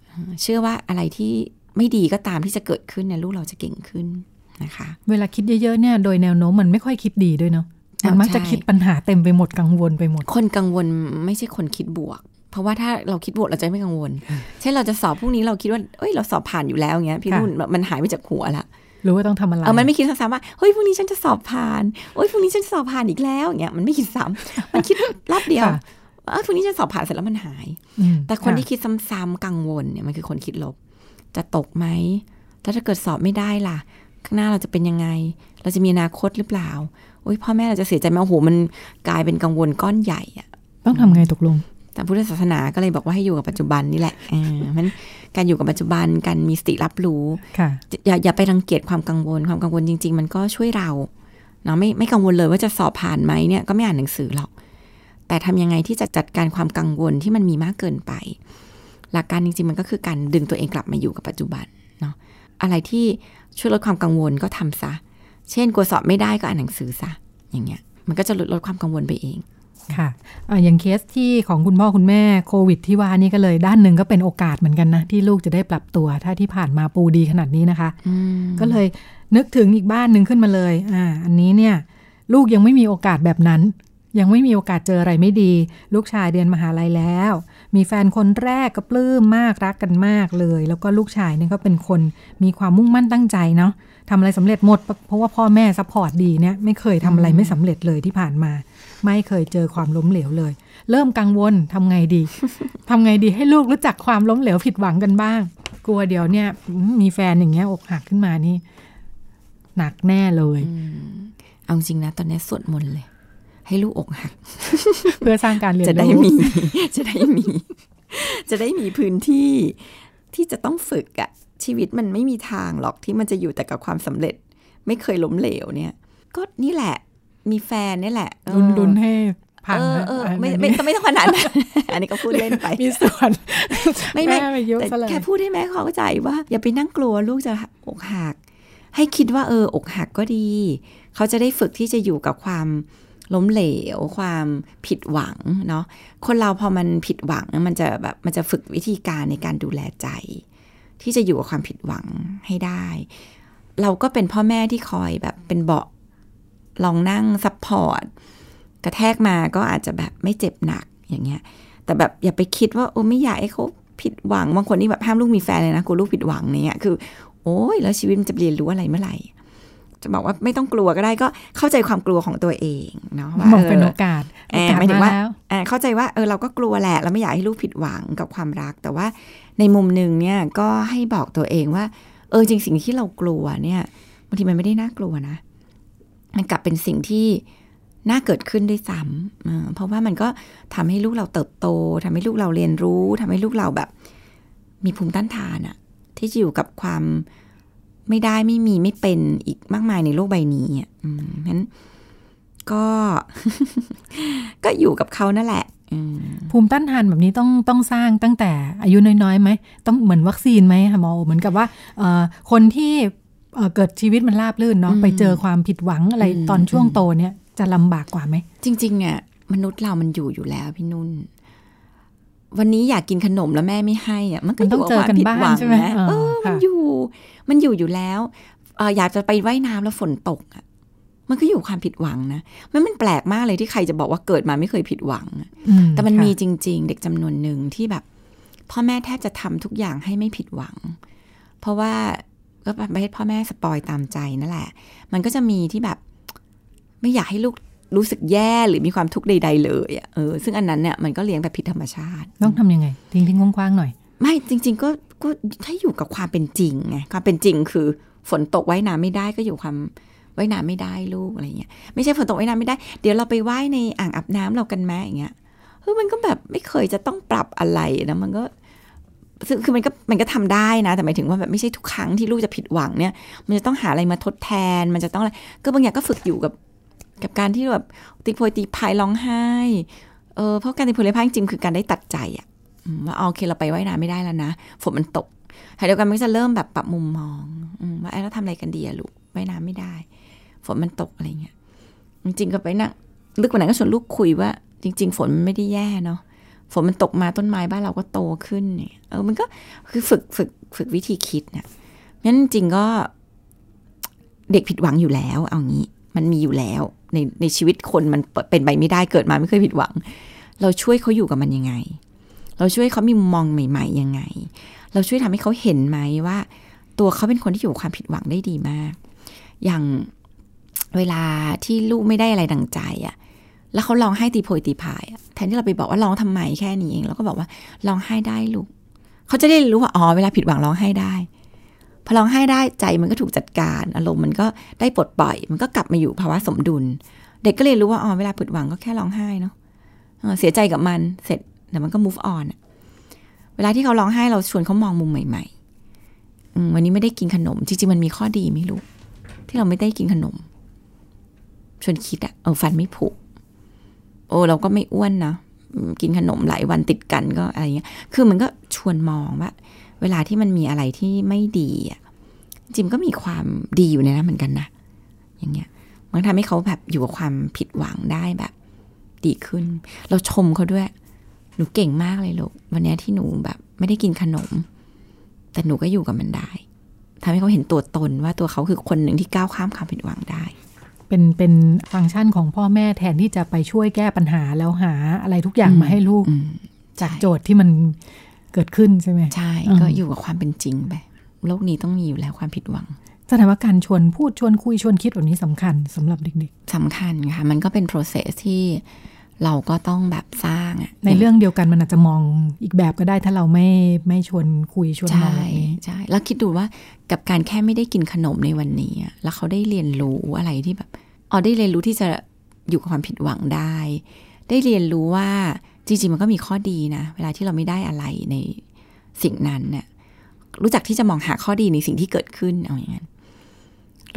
เออเชื่อว่าอะไรที่ไม่ดีก็ตามที่จะเกิดขึ้นเนี่ยลูกเราจะเก่งขึ้นนะคะ เวลาคิดเยอะๆเนี่ยโดยแนวโน้มมันไม่ค่อยคิดดีด้วยเนาะมันอ่ามักจะใช่คิดปัญหาเต็มไปหมดกังวลไปหมด คนกังวลไม่ใช่คนคิดบวก เพราะว่าถ้าเราคิดบวกเราจะไม่กังวล เช่นเราจะสอบพรุ่งนี้เราคิดว่าเอ้ยเราสอบผ่านอยู่แล้วอย่างเงี้ยพี่ค่ะนุ่นมันหายไปจากหัวละรู้ว่าต้องทำอะไรเออมันไม่คิดซ้ำๆว่าเฮ้ยพรุ่งนี้ฉันจะสอบผ่านโอ้ยพรุ่งนี้ฉันสอบผ่านอีกแล้วอย่างเงี้ยมันไม่คิดซ้ำมันคิดรอบเดียวค่ะเออพรุ่งนี้ฉันสอบผ่านเสร็จแล้วมันหายอืมแต่คนที่ะคิดซ้ำๆกังวลเนี่ยมันคือคนคิดลบ จะตกไหมแล้วถ้าเกิดสอบไม่ได้ล่ะ ข้างหน้าเราจะเป็นยังไง เราจะมีอนาคตหรือเปล่าโอ้ยพ่อแม่เราจะเสียใจไหมโอ้โหมันกลายเป็นกังวลก้อนใหญ่อะต้องทำไงตกลง แต่พุทธศาสนาก็เลยบอกว่าให้อยู่กับปัจจุบันนี่แหละเออมันการอยู่กับปัจจุบันการมีสติรับรู้ค่ะอย่าอย่าไปรังเกียจความกังวลความกังวลจริง ๆ มันก็ช่วยเราเนาะไม่ไม่กังวลเลยว่าจะสอบผ่านไหมเนี่ยก็ไม่อ่านหนังสือหรอก แต่ทำยังไงที่จะจัดการความกังวลที่มันมีมากเกินไป หลักการจริง ๆ มันก็คือการดึงตัวเองกลับมาอยู่กับปัจจุบันเนาะอะไรที่ช่วยลดความกังวลก็ทำซะ เช่นกลัวสอบไม่ได้ก็อ่านหนังสือซะอย่างเงี้ย มันก็จะลดลดความกังวลไปเอง ค่ะอะอย่างเคสที่ของคุณพ่อคุณแม่โควิดที่ว่านี่ก็เลยด้านหนึ่งก็เป็นโอกาสเหมือนกันนะ ที่ลูกจะได้ปรับตัว ถ้าที่ผ่านมาปูดีขนาดนี้นะคะ ก็เลยนึกถึงอีกบ้านหนึ่งขึ้นมาเลยอ่าอันนี้เนี่ย ลูกยังไม่มีโอกาสแบบนั้น ยังไม่มีโอกาสเจออะไรไม่ดี ลูกชายเรียนมหาลัยแล้ว มีแฟนคนแรกก็ปลื้มมากรักกันมากเลย แล้วก็ลูกชายเนี่ยก็เป็นคนมีความมุ่งมั่นตั้งใจเนาะทำอะไรสำเร็จหมด เพราะว่าพ่อแม่ support ดีเนี่ยไม่เคยทำอะไรไม่สำเร็จเลยที่ผ่านมา ไม่เคยเจอความล้มเหลวเลย เริ่มกังวลทำไงดีทำไงดีให้ลูกรู้จักความล้มเหลวผิดหวังกันบ้าง กลัวเดี๋ยวเนี่ยอืมมีแฟนอย่างเงี้ยอกหักขึ้นมานี่หนักแน่เลย เอาจริงนะตอนนี้สวดมนต์เลย ให้ลูกอกหัก เพื่อสร้างการเรียนจะได้รู้มี จะได้มี จะได้มีพื้นที่ที่จะต้องฝึกอะชีวิตมันไม่มีทางหรอกที่มันจะอยู่แต่กับความสำเร็จ ไม่เคยล้มเหลวเนี่ย ก็นี่แหละ มีแฟนนี่แหละเออรุนรุนให้พังเออนะเอออันไม่นี้ไม่ต้องไม่ต้องขนาดนั้นอันนี้ก็พูดเล่นไปมีส่วน ไม่ไม่แไปยกแต่ซะเลยแค่พูดให้แม่เขาเข้าใจว่า อย่าไปนั่งกลัวลูกจะอกหักให้คิดว่าเอออกหักก็ดี เขาจะได้ฝึกที่จะอยู่กับความ ล้มเหลว ความผิดหวังเนาะคนเราพอมันผิดหวังมันจะแบบมันจะฝึกวิธีการในการดูแลใจ ที่จะอยู่กับความผิดหวังให้ได้ เราก็เป็นพ่อแม่ที่คอยแบบเป็นเบาะรองนั่ง supportกระแทกมาก็อาจจะแบบไม่เจ็บหนักอย่างเงี้ย แต่แบบอย่าไปคิดว่าโอ้ไม่อยากให้เขาผิดหวังบางคนนี่แบบห้ามลูกมีแฟนเลยนะกลัวลูกผิดหวังเนี่ยคือ โอ้ยแล้วชีวิตมันจะเรียนรู้อะไรเมื่อไหร่ จะบอกว่าไม่ต้องกลัวก็ได้ก็เข้าใจความกลัวของตัวเองเนาะว่ามองเป็นโอกาสเออโอกาสหมายถึงมาว่าแล้วอ่าเข้าใจว่าเออเราก็กลัวแหละเราไม่อยากให้ลูกผิดหวังกับความรัก แต่ว่าในมุมหนึ่งเนี่ยก็ให้บอกตัวเองว่า เออจริงสิ่งที่เรากลัวเนี่ยบางทีมันไม่ได้น่ากลัวนะ มันกลับเป็นสิ่งที่น่าเกิดขึ้นด้วยซ้ำเออเพราะว่ามันก็ทำให้ลูกเราเติบโตทำให้ลูกเราเรียนรู้ทำให้ลูกเราแบบ มีภูมิต้านทานอะที่จะอยู่กับความ ไม่ได้ไม่มีไม่เป็นอีกมากมายในโลกใบนี้อะอืมเพราะฉะนั้นก็ ก็อยู่กับเขานั่นแหละอืมภูมิต้านทานแบบนี้ต้องต้องสร้างตั้งแต่อายุน้อยๆไหมต้องเหมือนวัคซีนไหมคะหมอเหมือนกับว่าเอ่อคนที่เอ่อเกิดชีวิตมันราบรื่นเนาะอืมไปเจอความผิดหวังอะไรอืมตอนช่วงอืมโตเนี่ยจะลำบากกว่าไหม จริงๆเนี่ยมนุษย์เรามันอยู่อยู่แล้วพี่นุ่น วันนี้อยากกินขนมแล้วแม่ไม่ให้อะมันก็มันต้องยู่กับควเจอกันผิดบ้างหวัใช่ไหมนะเออเออมันค่ะอยู่ มันอยู่อยู่แล้วเอออยากจะไปว่ายน้ำแล้วฝนตกอะ มันก็อยู่ความผิดหวังนะมันมันแปลกมากเลยที่ใครจะบอกว่าเกิดมาไม่เคยผิดหวังอะอืแต่มันค่ะมีจริง ๆ เด็กจำนวนหนึ่งที่แบบพ่อแม่แทบจะทำทุกอย่างให้ไม่ผิดหวัง เพราะว่าก็ไม่ให้พ่อแม่สปอยตามใจนั่นแหละ มันก็จะมีที่แบบ ไม่อยากให้ลูก รู้สึกแย่หรือมีความทุกข์ใด ๆ เลยอะเออซึ่งอันนั้นเนี่ยมันก็เลี้ยงแบบผิดธรรมชาติ ต้องทำยังไง ทิ้งทิ้งกว้างๆหน่อย ไม่จริง ๆ ก็ก็ถ้าอยู่กับความเป็นจริงไงความเป็นจริงคือ ฝนตกไว้น้ำไม่ได้ก็อยู่ความไว้น้ำไม่ได้ลูกอะไรเงี้ยไม่ใช่ฝนตกไว้น้ำไม่ได้ เดี๋ยวเราไปไว้ในอ่างอาบน้ำเรากันแม่อย่างเงี้ยเฮ้ยมันก็แบบไม่เคยจะต้องปรับอะไรนะมันก็ซึ่งคือมันก็มันก็ทำได้นะ แต่หมายถึงว่าแบบไม่ใช่ทุกครั้งที่ลูกจะผิดหวังเนี่ย มันจะต้องหาอะไรมาทดแทน มันจะต้องอะไรก็บางอย่างก็ฝึกอยู่กับ กับการที่แบบตีโพยตีพายร้องไห้ เออเพราะการตีโพยตีพายจริงคือการได้ตัดใจอะว่าเอาโอเคเราไปไว้น้ำไม่ได้แล้วนะฝนมันตกขณะเดียวกันมันจะเริ่มแบบปรับมุมมองว่าไอ้เราทำอะไรกันดีอะลูกไว้น้ำไม่ได้ ฝนมันตกอะไรเงี้ยจริงๆก็ไปนั่งลึกกว่านั้นก็ชวนลูกคุยว่า จริง ๆ ฝนมันไม่ได้แย่เนาะฝนมันตกมาต้นไม้บ้านเราก็โตขึ้นเนี่ยเออมันก็คือฝึกฝึกฝึกวิธีคิดเนี่ยงั้นจริงก็เด็กผิดหวังอยู่แล้ว เอางี้ มันมีอยู่แล้ว ในในชีวิตคนมันเป็นไปไม่ได้เกิดมาไม่เคยผิดหวัง เราช่วยเขาอยู่กับมันยังไง เราช่วยเขามีมุมมองใหม่ ๆ ยังไง เราช่วยทำให้เขาเห็นไหมว่า ตัวเขาเป็นคนที่อยู่ความผิดหวังได้ดีมาก อย่างเวลาที่ลูกไม่ได้อะไรดังใจอะแล้วเขาร้องไห้ตีโพยตีพายแทนที่เราไปบอกว่าร้องทำไมแค่นี้เองเราก็บอกว่าร้องไห้ได้ลูกเขาจะได้รู้ว่าอ๋อเวลาผิดหวังร้องไห้ได้ พอร้องไห้ได้ใจมันก็ถูกจัดการอารมณ์มันก็ได้ปลดปล่อย มันก็กลับมาอยู่ภาวะสมดุล เด็กก็เลยรู้ว่าอ๋อเวลาผิดหวังก็แค่ร้องไห้เนาะเสียใจกับมันเสร็จเดี๋ยวมันก็ move on อะเวลาที่เขาร้องไห้เราชวนเขามองมุมใหม่ๆวันนี้ไม่ได้กินขนม จริงๆมันมีข้อดีไหม่รู้ ที่เราไม่ได้กินขนม ชวนคิดอะเออฟันไม่ผุโอ้เราก็ไม่อ้วนนะกินขนมหลายวันติดกันก็อะไรเงี้ย คือมันก็ชวนมองว่า เวลาที่มันมีอะไรที่ไม่ดีอะจริมก็มีความดีอยู่ในนั้นเหมือนกันนะ อย่างเงี้ย มันทำให้เขาแบบอยู่กับความผิดหวังได้แบบ ดีขึ้น เราชมเขาด้วย หนูเก่งมากเลยลูก วันเนี้ยที่หนูแบบไม่ได้กินขนม แต่หนูก็อยู่กับมันได้ทำให้เขาเห็นตัวตนว่าตัวเขาคือคนหนึ่งที่ก้าวข้ามความผิดหวังได้ เป็นเป็นฟังก์ชันของพ่อแม่แทนที่จะไปช่วยแก้ปัญหาแล้วหาอะไรทุกอย่างมาให้ลูกอืมจากโจทย์ที่มัน เกิดขึ้นใช่ไหมใช่อืมก็อยู่กับความเป็นจริงไปโลกนี้ต้องมีอยู่แล้วความผิดหวังแสดงว่าการชวนพูดชวนคุยชวนคิดแบบนี้สำคัญสำหรับเด็กสำคัญค่ะ มันก็เป็น process ที่เราก็ต้องแบบสร้างอะๆในเรื่องเดียวกันมันอาจจะมองอีกแบบก็ได้ถ้าเราไม่ไม่ชวนคุยชวนมองใช่แบบนี้ใช่แล้วคิดดูว่ากับการแค่ไม่ได้กินขนมในวันนี้อะแล้วเขาได้เรียนรู้อะไรที่แบบอ๋อได้เรียนรู้ที่จะอยู่กับความผิดหวังได้ ได้เรียนรู้ว่า จริงๆมันก็มีข้อดีนะ เวลาที่เราไม่ได้อะไรในสิ่งนั้นเนี่ยรู้จักที่จะมองหาข้อดีในสิ่งที่เกิดขึ้นเอาอย่างนั้น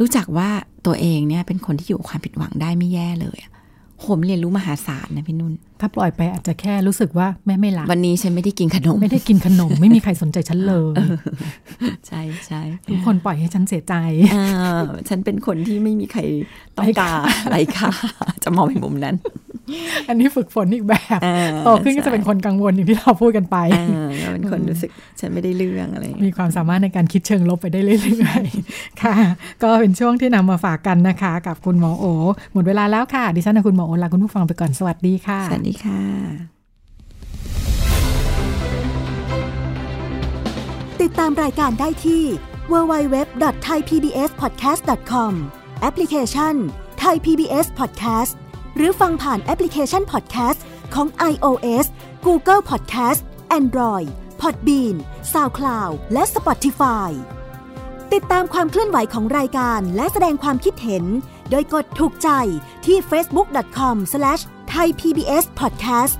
รู้จักว่าตัวเองเนี่ยเป็นคนที่อยู่ความผิดหวังได้ไม่แย่เลยอะโหมเรียนรู้มหาศาลนะพี่นุ่น ถ้าปล่อยไปอาจจะแค่รู้สึกว่าแม่ไม่รักวันนี้ฉันไม่ได้กินขนม ไม่ได้กินขนม ไม่มีใครสนใจฉันเลยใช่ใช่ทุกคนปล่อยให้ฉันเสียใจอ่าฉันเป็นคนที่ไม่มีใครต้องการอะไรค่ะ จะมองในมุมนั้น อันนี้ฝึกฝนอีกแบบอ่าโตขึ้นก็จะเป็นคนกังวลอย่างที่เราพูดกันไปอ่าก็เป็นคนรู้สึกฉันไม่ได้เรื่องอะไรอย่างเงี้ยมีความสามารถในการคิดเชิงลบไปได้เรื่อยๆค่ะ ก็เป็นช่วงที่นำมาฝากกันนะคะ กับคุณหมอโอหมดเวลาแล้วค่ะดิฉันและคุณหมอโอลาคุณผู้ฟังไปก่อนสวัสดีค่ะสวัสดีค่ะ ติดตามรายการได้ที่ www.thaipbspodcast.com แอปพลิเคชัน Thai PBS Podcast หรือฟังผ่านแอปพลิเคชัน Podcast ของ iOS Google Podcast Android Podbean SoundCloud และ Spotify ติดตามความเคลื่อนไหวของรายการและแสดงความคิดเห็น โดยกดถูกใจที่ facebook.com/ ไทย PBS Podcast